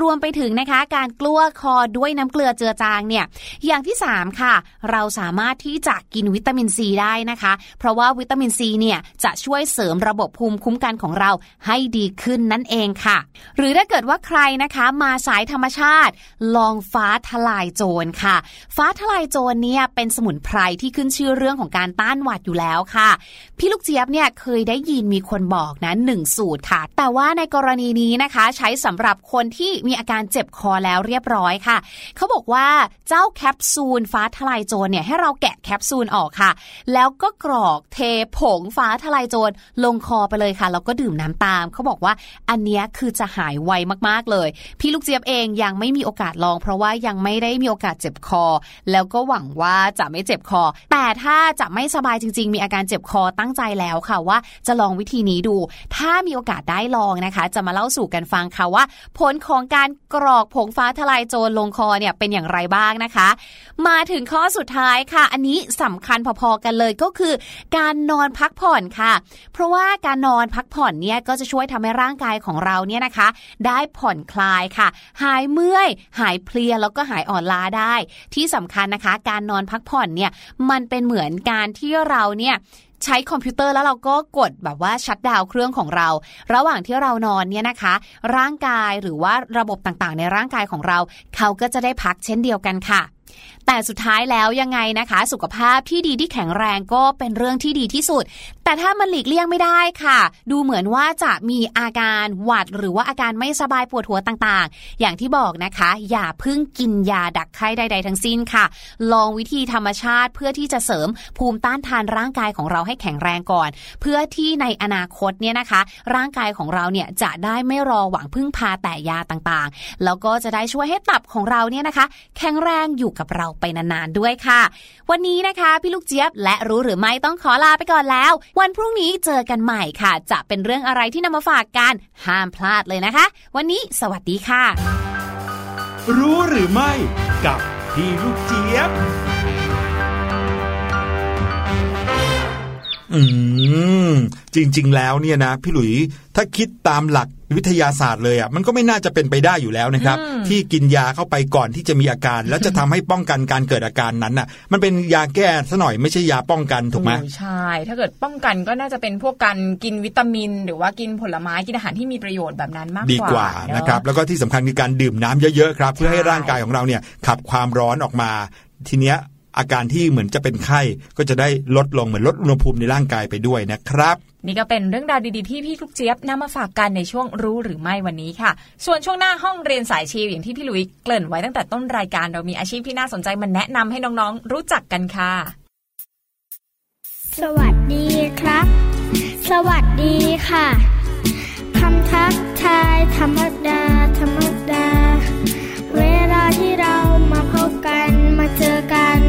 Speaker 9: รวมไปถึงนะคะ การกลั้วคอด้วยน้ำเกลือเจือจางเนี่ยอย่างที่ 3 ค่ะ เราสามารถที่จะกินวิตามินซีได้นะคะ เพราะว่าวิตามินซีเนี่ยจะช่วยเสริมระบบภูมิคุ้มกันของเราให้ดีขึ้นนั่นเองค่ะ หรือถ้าเกิดว่าใครนะคะมาสายธรรมชาติ ลองฟ้าทลายโจรค่ะ ฟ้าทลายโจรเนี่ยเป็นสมุนไพรที่ขึ้นชื่อเรื่องของการต้านหวัดอยู่แล้วค่ะ พี่ลูกเจี๊ยบเนี่ยเคยได้ยินมีคนบอกนะหนึ่งสูตรค่ะ แต่ว่าในกรณีนี้นะคะ ใช้สำหรับคนที่มีอาการเจ็บคอแล้วเรียบร้อยค่ะ เขาบอกว่าเจ้าแคปซูลฟ้าทลายโจรเนี่ยให้เราแกะแคปซูลออกค่ะ แล้วก็กรอกเทผงฟ้าทลายโจรลงคอไปเลยค่ะ แล้วก็ดื่มน้ำตาม เขาบอกว่าอันนี้คือจะหายไวมากๆเลย พี่ลูกเจี๊ยบเองยังไม่มีโอกาสลอง เพราะว่ายังไม่ได้มีโอกาสเจ็บคอ แล้วก็หวังว่าจะไม่เจ็บคอ แต่ถ้าจะไม่สบายจริง ๆ มีอาการเจ็บคอตั้งใจแล้วค่ะว่าจะลองวิธีนี้ดู ถ้ามีโอกาสได้ลองนะคะ จะมาเล่าสู่กันฟังค่ะว่า ผลของการกรอกผงฟ้าทลายโจรลงคอเนี่ยเป็นอย่างอย่างไรบ้างนะคะ มาถึงข้อสุดท้ายค่ะ อันนี้สำคัญพอๆกันเลยก็คือ การนอนพักผ่อนค่ะ เพราะว่าการนอนพักผ่อนเนี่ยก็จะช่วยทำให้ร่างกายของเราเนี่ยนะคะ ได้ผ่อนคลายค่ะ หายเมื่อย หายเพลียแล้วก็หายอ่อนล้าได้ ที่สำคัญนะคะ การนอนพักผ่อนเนี่ยมันเป็นเหมือนการที่เราเนี่ย ใช้คอมพิวเตอร์แล้วเราก็กดแบบว่าชัดดาวเครื่องของเรา ระหว่างที่เรานอนเนี่ยนะคะ ร่างกายหรือว่าระบบต่างๆ ในร่างกายของเรา เขาก็จะได้พักเช่นเดียวกันค่ะ แต่สุดท้ายแล้วยังไงนะคะ สุขภาพที่ดีที่แข็งแรงก็เป็นเรื่องที่ดีที่สุด แต่ถ้ามันหลีกเลี่ยงไม่ได้ค่ะ ดูเหมือนว่าจะมีอาการหวัดหรือว่าอาการไม่สบายปวดหัวต่างๆ อย่างที่บอกนะคะ อย่าเพิ่งกินยาดักไข้ใด ๆ ทั้งสิ้นค่ะ ลองวิธีธรรมชาติเพื่อที่จะเสริมภูมิต้านทานร่างกายของเราให้แข็งแรงก่อน เพื่อที่ในอนาคตเนี่ยนะคะ ร่างกายของเราเนี่ยจะได้ไม่รอหวังพึ่งพาแต่ยาต่างๆ แล้วก็จะได้ช่วยให้ตับของเราเนี่ยนะคะ แข็งแรงอยู่กับเราไปนานๆด้วยค่ะ วันนี้นะคะพี่ลูกเจี๊ยบและรู้หรือไม่ต้องขอลาไปก่อนแล้ว วันพรุ่งนี้เจอกันใหม่ค่ะ จะเป็นเรื่องอะไรที่นำมาฝากกันห้ามพลาดเลยนะคะ วันนี้สวัสดีค่ะ
Speaker 10: รู้หรือไม่กับพี่ลูกเจี๊ยบ
Speaker 1: อืมจริง ๆ แล้วเนี่ยนะพี่หลุยถ้าคิดตามหลักวิทยาศาสตร์เลยอะมันก็ไม่น่าจะเป็นไปได้อยู่แล้วนะครับ ที่กินยาเข้าไปก่อนที่จะมีอาการ แล้วจะทำให้ป้องกันการเกิดอาการนั้นน่ะ มันเป็นยาแก้ซะหน่อยไม่ใช่ยาป้องกันถูกไหม
Speaker 2: โอ้ใช่ ถ้าเกิดป้องกันก็น่าจะเป็นพวกการกินวิตามิน หรือว่ากินผลไม้กินอาหารที่มีประโยชน์แบบนั้นมากกว่า
Speaker 1: ดีกว่า
Speaker 2: เอ
Speaker 1: นะครับแล้วก็ที่สำคัญคือการดื่มน้ำเยอะๆครับ เพื่อให้ร่างกายของเราเนี่ยขับความร้อนออกมาทีเนี้ย อาการที่เหมือนจะเป็นไข้ก็จะได้ลดลงเหมือนลดอุณหภูมิในร่างกายไปด้วยนะครับ
Speaker 2: นี่ก็เป็นเรื่องราวดีๆที่พี่ลูกเจี๊ยบนำมาฝากกันในช่วงรู้หรือไม่วันนี้ค่ะ ส่วนช่วงหน้าห้องเรียนสายชีวอย่างที่พี่ลุยเกริ่นไว้ตั้งแต่ต้นรายการเรามีอาชีพที่น่าสนใจมาแนะนำให้น้องๆ รู้จักกันค่ะ
Speaker 4: สวัสดีครับ สวัสดีค่ะคำทักทายธรรมดา ธรรมดา เวลาที่เรามาพบกัน มาเจอกัน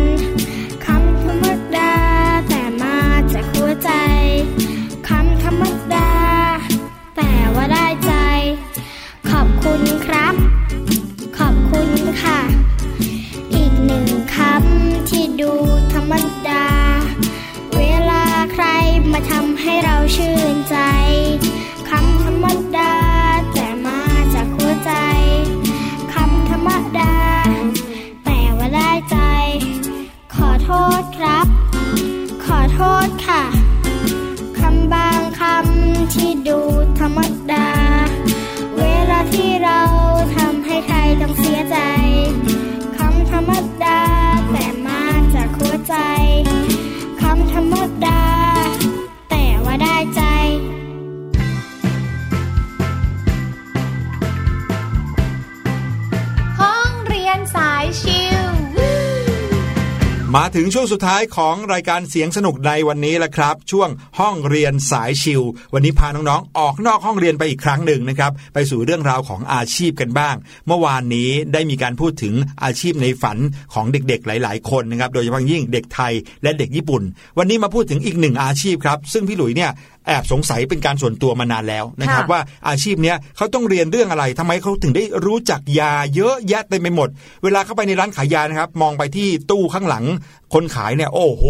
Speaker 4: ช่วงสุด
Speaker 1: ท้ายของรายการเสียงสนุกในวันนี้แล้วครับ ช่วงห้องเรียนสายชิว วันนี้พาน้องๆ ออกนอกห้องเรียนไปอีกครั้งหนึ่งนะครับ ไปสู่เรื่องราวของอาชีพกันบ้าง เมื่อวานนี้ได้มีการพูดถึงอาชีพในฝันของเด็กๆ หลาย ๆ คนนะครับ โดยเฉพาะยิ่งเด็กไทยและเด็กญี่ปุ่น วันนี้มาพูดถึงอีกหนึ่งอาชีพครับ ซึ่งพี่หลุยเนี่ยแอบสงสัยเป็นการส่วนตัวมานานแล้วนะครับ
Speaker 2: ค่ะ
Speaker 1: ว่าอาชีพเนี้ยเขาต้องเรียนเรื่องอะไรทำไมเขาถึงได้รู้จักยาเยอะแยะเต็มไปหมด เวลาเข้าไปในร้านขายยานะครับ มองไปที่ตู้ข้างหลัง คนขายเนี่ยโอ้โห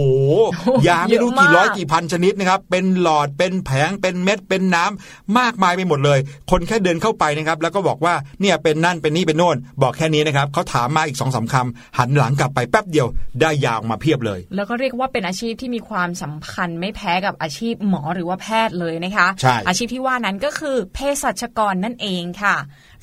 Speaker 1: ยาไม่รู้กี่ร้อย
Speaker 2: เยอะมาก
Speaker 1: กี่พันชนิดนะครับ เป็นหลอดเป็นแผงเป็นเม็ดเป็นน้ำมากมายไปหมดเลย คนแค่เดินเข้าไปนะครับ แล้วก็บอกว่าเนี่ยเป็นนั่นเป็นนี่เป็นโน่น บอกแค่นี้นะครับเขาถามมาอีกสองสามคำหันหลังกลับไปแป๊บเดียวได้ยาออกมาเพียบเลย
Speaker 2: แล้วก็เรียกว่าเป็นอาชีพที่มีความสำคัญไม่แพ้กับอาชีพหมอหรือว่าแพทย์เลยนะคะ
Speaker 1: ใช่
Speaker 2: อาชีพที่ว่านั้นก็คือเภสัชกรนั่นเองค่ะ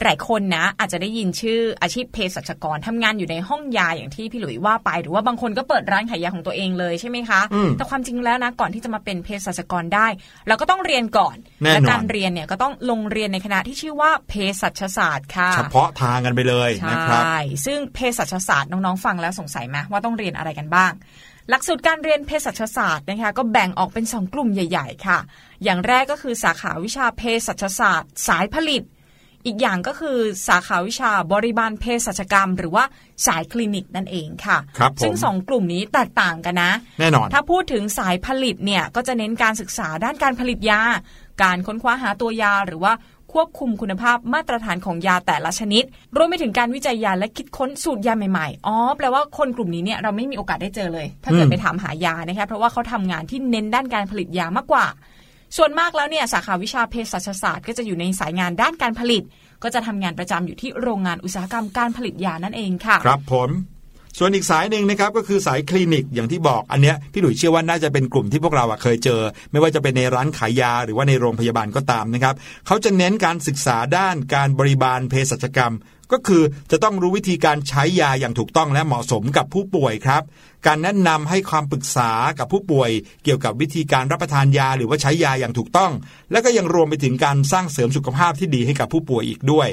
Speaker 2: หลายคนนะอาจจะได้ยินชื่ออาชีพเภสัชกรทำงานอยู่ในห้องยาอย่างที่พี่หลุยว่าไป หรือว่าบางคนก็เปิดร้านขายยาของตัวเองเลยใช่ไหมคะ
Speaker 1: อืม
Speaker 2: แต่ความจริงแล้วนะก่อนที่จะมาเป็นเภสัชกรได้ เราก็ต้องเรียนก่อน
Speaker 1: แน่นอน
Speaker 2: และการเรียนเนี่ยก็ต้องลงเรียนในคณะที่ชื่อว่าเภสัชศาสตร์ค่ะ
Speaker 1: เฉพาะทางกันไปเลยนะครับ
Speaker 2: ใช่ซึ่งเภสัชศาสตร์น้องๆฟังแล้วสงสัยไหมว่าต้องเรียนอะไรกันบ้าง หลักสูตรการเรียนเภสัชศาสตร์นะคะก็แบ่งออกเป็น 2 กลุ่มใหญ่ ๆ ค่ะ อย่างแรกก็คือสาขาวิชาเภสัชศาสตร์ สายผลิต อีกอย่างก็คือสาขาวิชาบริบาลเภสัชกรรม หรือว่าสายคลินิกนั่นเองค่ะ
Speaker 1: ครับผม
Speaker 2: ซึ่งสองกลุ่มนี้แตกต่างกันนะ
Speaker 1: แน่นอน
Speaker 2: ถ้าพูดถึงสายผลิตเนี่ยก็จะเน้นการศึกษาด้านการผลิตยา การค้นคว้าหาตัวยาหรือว่า ควบคุมคุณภาพมาตรฐานของยาแต่ละชนิด รวมไปถึงการวิจัยยาและคิดค้นสูตรยาใหม่ๆ อ๋อ แปลว่าคนกลุ่มนี้เนี่ยเราไม่มีโอกาสได้เจอเลย ถ้าเกิด
Speaker 1: อืม
Speaker 2: ไปถามหายานะคะเพราะว่าเขาทำงานที่เน้นด้านการผลิตยามากกว่า ส่วนมากแล้วเนี่ยสาขาวิชาเภสัชศาสตร์ ก็จะอยู่ในสายงานด้านการผลิต ก็จะทำงานประจำอยู่ที่โรงงานอุตสาหกรรมการผลิตยานั่นเองค่ะ
Speaker 1: ครับผม ส่วนอีกสายหนึ่งนะครับก็คือสายคลินิกอย่างที่บอกอันเนี้ยพี่หลุยเชื่อว่าน่าจะเป็นกลุ่มที่พวกเราเคยเจอ ไม่ว่าจะเป็นในร้านขายยาหรือว่าในโรงพยาบาลก็ตามนะครับเขาจะเน้นการศึกษาด้านการบริบาลเภสัชกรรม ก็คือจะต้องรู้วิธีการใช้ยาอย่างถูกต้องและเหมาะสมกับผู้ป่วยครับ การแนะนำให้ความปรึกษากับผู้ป่วย เกี่ยวกับวิธีการรับประทานยาหรือว่าใช้ยาอย่างถูกต้อง และก็ยังรวมไปถึงการสร้างเสริมสุขภาพที่ดีให้กับผู้ป่วยอีกด้วย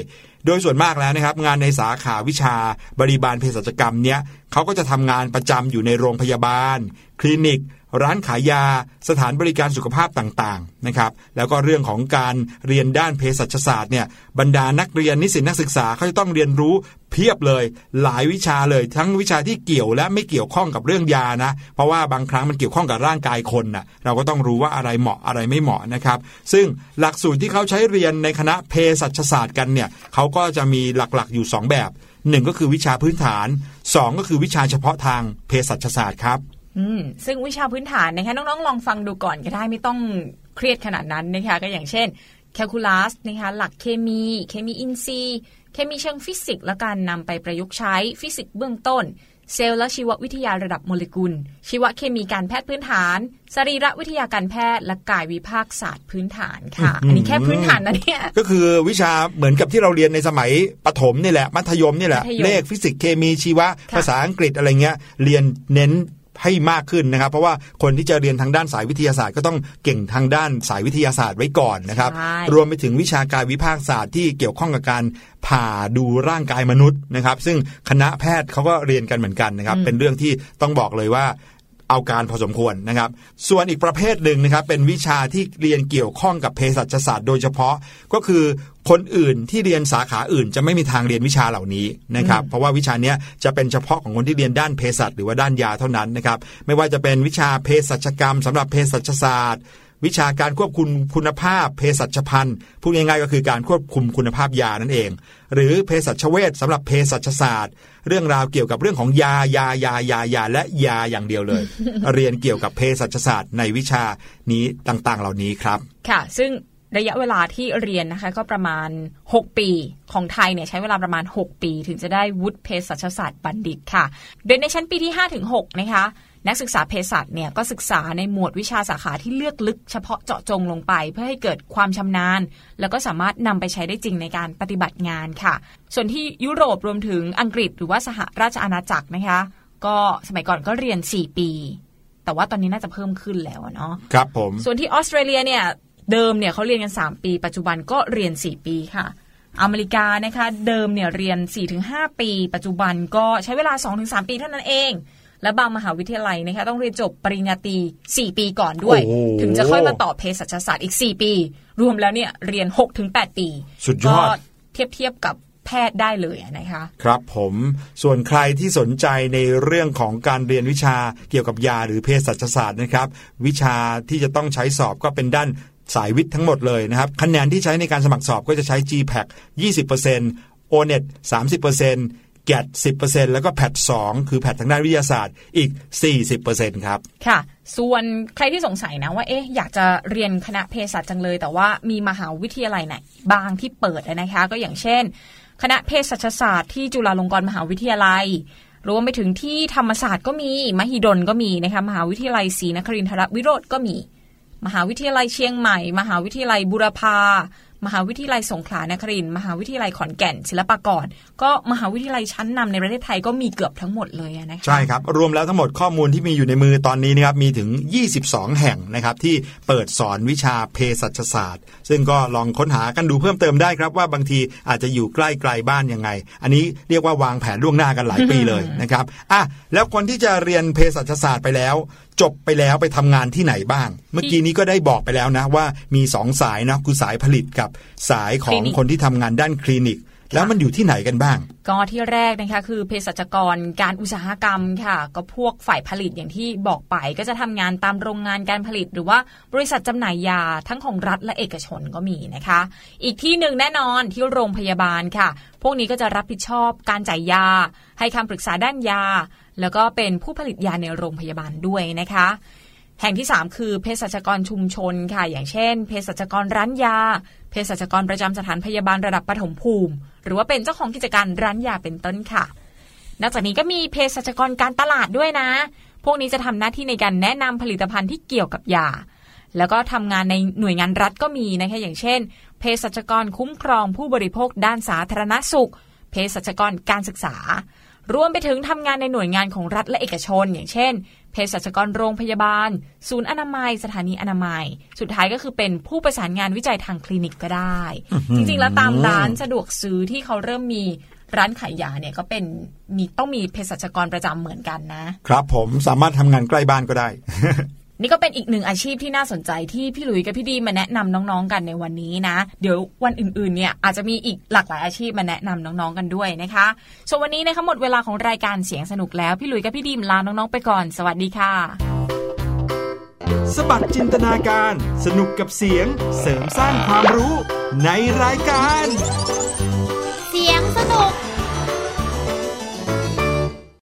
Speaker 1: โดยส่วนมากแล้วนะครับงานในสาขาวิชา บริบาลเภสัชกรรมเนี้ยเขาก็จะทำงานประจำอยู่ในโรงพยาบาล คลินิก ร้านขายยา สถานบริการสุขภาพต่างๆนะครับ แล้วก็เรื่องของการเรียนด้านเภสัชศาสตร์เนี่ยบรรดานักเรียนนิสิตนักศึกษาเขาจะต้องเรียนรู้เพียบเลย หลายวิชาเลย ทั้งวิชาที่เกี่ยวและไม่เกี่ยวข้องกับเรื่องยานะ เพราะว่าบางครั้งมันเกี่ยวข้องกับร่างกายคนน่ะเราก็ต้องรู้ว่าอะไรเหมาะอะไรไม่เหมาะนะครับ ซึ่งหลักสูตรที่เขาใช้เรียนในคณะเภสัชศาสตร์กันเนี่ยเขาก็จะมีหลักๆอยู่สองแบบหนึ่งก็คือวิชาพื้นฐานสองก็คือวิชาเฉพาะทางเภสัชศาสตร์ครับ
Speaker 2: อืมซึ่งวิชาพื้นฐานนะคะน้องๆ ลองฟังดูก่อนก็ได้ไม่ต้องเครียดขนาดนั้นนะคะก็อย่างเช่นแคลคูลัสนะคะหลักเคมี เคมีอินทรีย์ เคมีเชิงฟิสิกส์และการนำไปประยุกต์ใช้ฟิสิกส์เบื้องต้น เซลล์และชีววิทยาระดับโมเลกุล ชีวเคมีการแพทย์พื้นฐาน สรีรวิทยาการแพทย์และกายวิภาคศาสตร์พื้นฐานค่ะ อันนี้แค่พื้นฐานนะเนี่ย
Speaker 1: ก็คือวิชาเหมือนกับที่เราเรียนในสมัยประถมนี่แหละมัธยมนี่แหละ
Speaker 2: มัธยม
Speaker 1: เลขฟิสิกส์เคมีชีวะ
Speaker 2: ค่ะ
Speaker 1: ภาษาอังกฤษอะไรเงี้ยเรียนเน้น ให้มากขึ้นนะครับ เพราะว่าคนที่จะเรียนทางด้านสายวิทยาศาสตร์ก็ต้องเก่งทางด้านสายวิทยาศาสตร์ไว้ก่อนนะครับ รวมไปถึงวิชาการวิภาคศาสตร์ที่เกี่ยวข้องกับการผ่าดูร่างกายมนุษย์นะครับ ซึ่งคณะแพทย์เขาก็เรียนกันเหมือนกันนะครับ เป็นเรื่องที่ต้องบอกเลยว่า เอาการพอสมควรนะครับ ส่วนอีกประเภทหนึ่งนะครับเป็นวิชาที่เรียนเกี่ยวข้องกับเภสัชศาสตร์โดยเฉพาะก็คือคนอื่นที่เรียนสาขาอื่น จะไม่มีทางเรียนวิชาเหล่านี้นะครับ เพราะว่าวิชาเนี้ยจะเป็นเฉพาะของคนที่เรียนด้านเภสัชหรือว่าด้านยาเท่านั้นนะครับ ไม่ว่าจะเป็นวิชาเภสัชกรรมสำหรับเภสัชศาสตร์ วิชาการควบคุมคุณภาพเภสัชพันธ์พูดง่ายๆก็คือการควบคุมคุณภาพยานั่นเอง หรือเภสัชเวชสำหรับเภสัชศาสตร์ เรื่องราวเกี่ยวกับเรื่องของยายายายายาและยาอย่างเดียวเลย เรียนเกี่ยวกับเภสัชศาสตร์ ในวิชานี้ต่างๆ เหล่านี้ครับ
Speaker 2: ค่ะ ซึ่งระยะเวลาที่เรียนนะคะก็ประมาณ 6 ปีของไทยเนี่ยใช้เวลาประมาณ 6 ปี ถึงจะได้วุฒิเภสัชศาสตร์บัณฑิตค่ะ โดยในชั้นปีที่5ถึง6นะคะ นักศึกษาเภสัชเนี่ยก็ศึกษาในหมวดวิชาสาขาที่เลือกลึกเฉพาะเจาะจงลงไป เพื่อให้เกิดความชำนาญ แล้วก็สามารถนำไปใช้ได้จริงในการปฏิบัติงานค่ะ ส่วนที่ยุโรปรวมถึงอังกฤษหรือว่าสหราชอาณาจักรนะคะ ก็สมัยก่อนก็เรียน 4 ปี แต่ว่าตอนนี้น่าจะเพิ่มขึ้นแล้วอะเนาะ
Speaker 1: ครับผม
Speaker 2: ส่วนที่ออสเตรเลียเนี่ยเดิมเนี่ยเขาเรียนกัน 3 ปี ปัจจุบันก็เรียน 4 ปีค่ะอเมริกานะคะเดิมเนี่ยเรียน 4-5 ปี ปัจจุบันก็ใช้เวลา 2-3 ปีเท่านั้นเอง และบางมหาวิทยาลัยนะคะต้องเรียนจบปริญญาตรี4 ปีก่อนด้วย
Speaker 1: โอ้โห
Speaker 2: ถึงจะค่อยมาต่อเภสัชศาสตร์อีก 4 ปี รวมแล้วเนี่ยเรียน 6-8 ปี
Speaker 1: สุดยอด
Speaker 2: ก็เทียบเทียบกับแพทย์ได้เลยนะคะ
Speaker 1: ครับผมส่วนใครที่สนใจในเรื่องของการเรียนวิชาเกี่ยวกับยาหรือเภสัชศาสตร์นะครับ วิชาที่จะต้องใช้สอบก็เป็นด้านสายวิทย์ทั้งหมดเลยนะครับ คะแนนที่ใช้ในการสมัครสอบก็จะใช้ GPAC 20% ONET 30% GAT 10%แล้วก็ PAT 2คือแพททางด้านวิทยาศาสตร์อีก 40%ครับ
Speaker 2: ค่ะ ส่วนใครที่สงสัยนะว่าเอ๊ะอยากจะเรียนคณะเภสัชจังเลย แต่ว่ามีมหาวิทยาลัยไหนบางที่เปิดนะคะ ก็อย่างเช่น คณะเภสัชศาสตร์ที่จุฬาลงกรณ์มหาวิทยาลัยรวมไปถึงที่ธรรมศาสตร์ก็มี มหิดลก็มีนะคะมหาวิทยาลัยศรีนครินทรวิโรธก็มี มหาวิทยาลัยเชียงใหม่ มหาวิทยาลัยบุรพา มหาวิทยาลัยสงขลานครินทร์มหาวิทยาลัยขอนแก่น ศิลปากร ก็มหาวิทยาลัยชั้นนำในประเทศไทยก็มีเกือบทั้งหมดเลยนะคะ
Speaker 1: ใช่ครับ รวมแล้วทั้งหมดข้อมูลที่มีอยู่ในมือตอนนี้นะครับมีถึง 22 แห่งนะครับที่เปิดสอนวิชาเภสัชศาสตร์ ซึ่งก็ลองค้นหากันดูเพิ่มเติมได้ครับว่าบางทีอาจจะอยู่ใกล้ไกลบ้านยังไง อันนี้เรียกว่าวางแผนล่วงหน้ากันหลายปีเลยนะครับอะแล้วคนที่จะเรียนเภสัชศาสตร์ไปแล้วจบไปแล้วไปทำงานที่ไหนบ้าง เมื่อกี้นี้ก็ได้บอกไปแล้วนะว่ามีสองสายนะคือสายผลิตกับสายขอ
Speaker 2: คลิ
Speaker 1: ง
Speaker 2: นิก
Speaker 1: คนที่ทำงานด้านคลินิก แล้วมันอยู่ที่ไหนกันบ้าง
Speaker 2: ก็ที่แรกนะคะคือเภสัชกรการอุตสาหกรรมค่ะ ก็พวกฝ่ายผลิตอย่างที่บอกไปก็จะทำงานตามโรงงานการผลิต หรือว่าบริษัทจำหน่ายยาทั้งของรัฐและเอกชนก็มีนะคะ อีกที่หนึ่งแน่นอนที่โรงพยาบาลค่ะ พวกนี้ก็จะรับผิดชอบการจ่ายยา ให้คำปรึกษาด้านยา แล้วก็เป็นผู้ผลิตยาในโรงพยาบาลด้วยนะคะ แห่งที่ 3 คือเภสัชกรชุมชนค่ะ อย่างเช่นเภสัชกรร้านยาเภสัชกรประจำสถานพยาบาลระดับปฐมภูมิ หรือว่าเป็นเจ้าของกิจการร้านยาเป็นต้นค่ะ นอกจากนี้ก็มีเภสัชกรการตลาดด้วยนะ พวกนี้จะทำหน้าที่ในการแนะนำผลิตภัณฑ์ที่เกี่ยวกับยาแล้วก็ทำงานในหน่วยงานรัฐก็มีนะคะอย่างเช่นเภสัชกรคุ้มครองผู้บริโภคด้านสาธารณสุขเภสัชกรการศึกษา รวมไปถึงทำงานในหน่วยงานของรัฐและเอกชน อย่างเช่นเภสัชกรโรงพยาบาล ศูนย์อนามัย สถานีอนามัย สุดท้ายก็คือเป็นผู้ประสานงานวิจัยทางคลินิกก็ได้ จริงๆ แล้วตามร้านสะดวกซื้อที่เขาเริ่มมีร้านขายยาเนี่ยก็เป็นมีต้องมีเภสัชกรประจำเหมือนกันนะ
Speaker 1: ครับผมสามารถทำงานใกล้บ้านก็ได้
Speaker 2: นี่ก็เป็นอีกหนึ่งอาชีพที่น่าสนใจที่พี่หลุยส์กับพี่ดีมาแนะนำน้องๆกันในวันนี้นะ เดี๋ยววันอื่นๆเนี่ยอาจจะมีอีกหลากหลายอาชีพมาแนะนำน้องๆกันด้วยนะคะส่วนวันนี้นะคะหมดเวลาของรายการเสียงสนุกแล้วพี่หลุยส์กับพี่ดีมลาน้องๆไปก่อน สวัสดีค่ะ
Speaker 10: สบัดจินตนาการ สนุกกับเสียงเสริมสร้างความรู้ในรายการ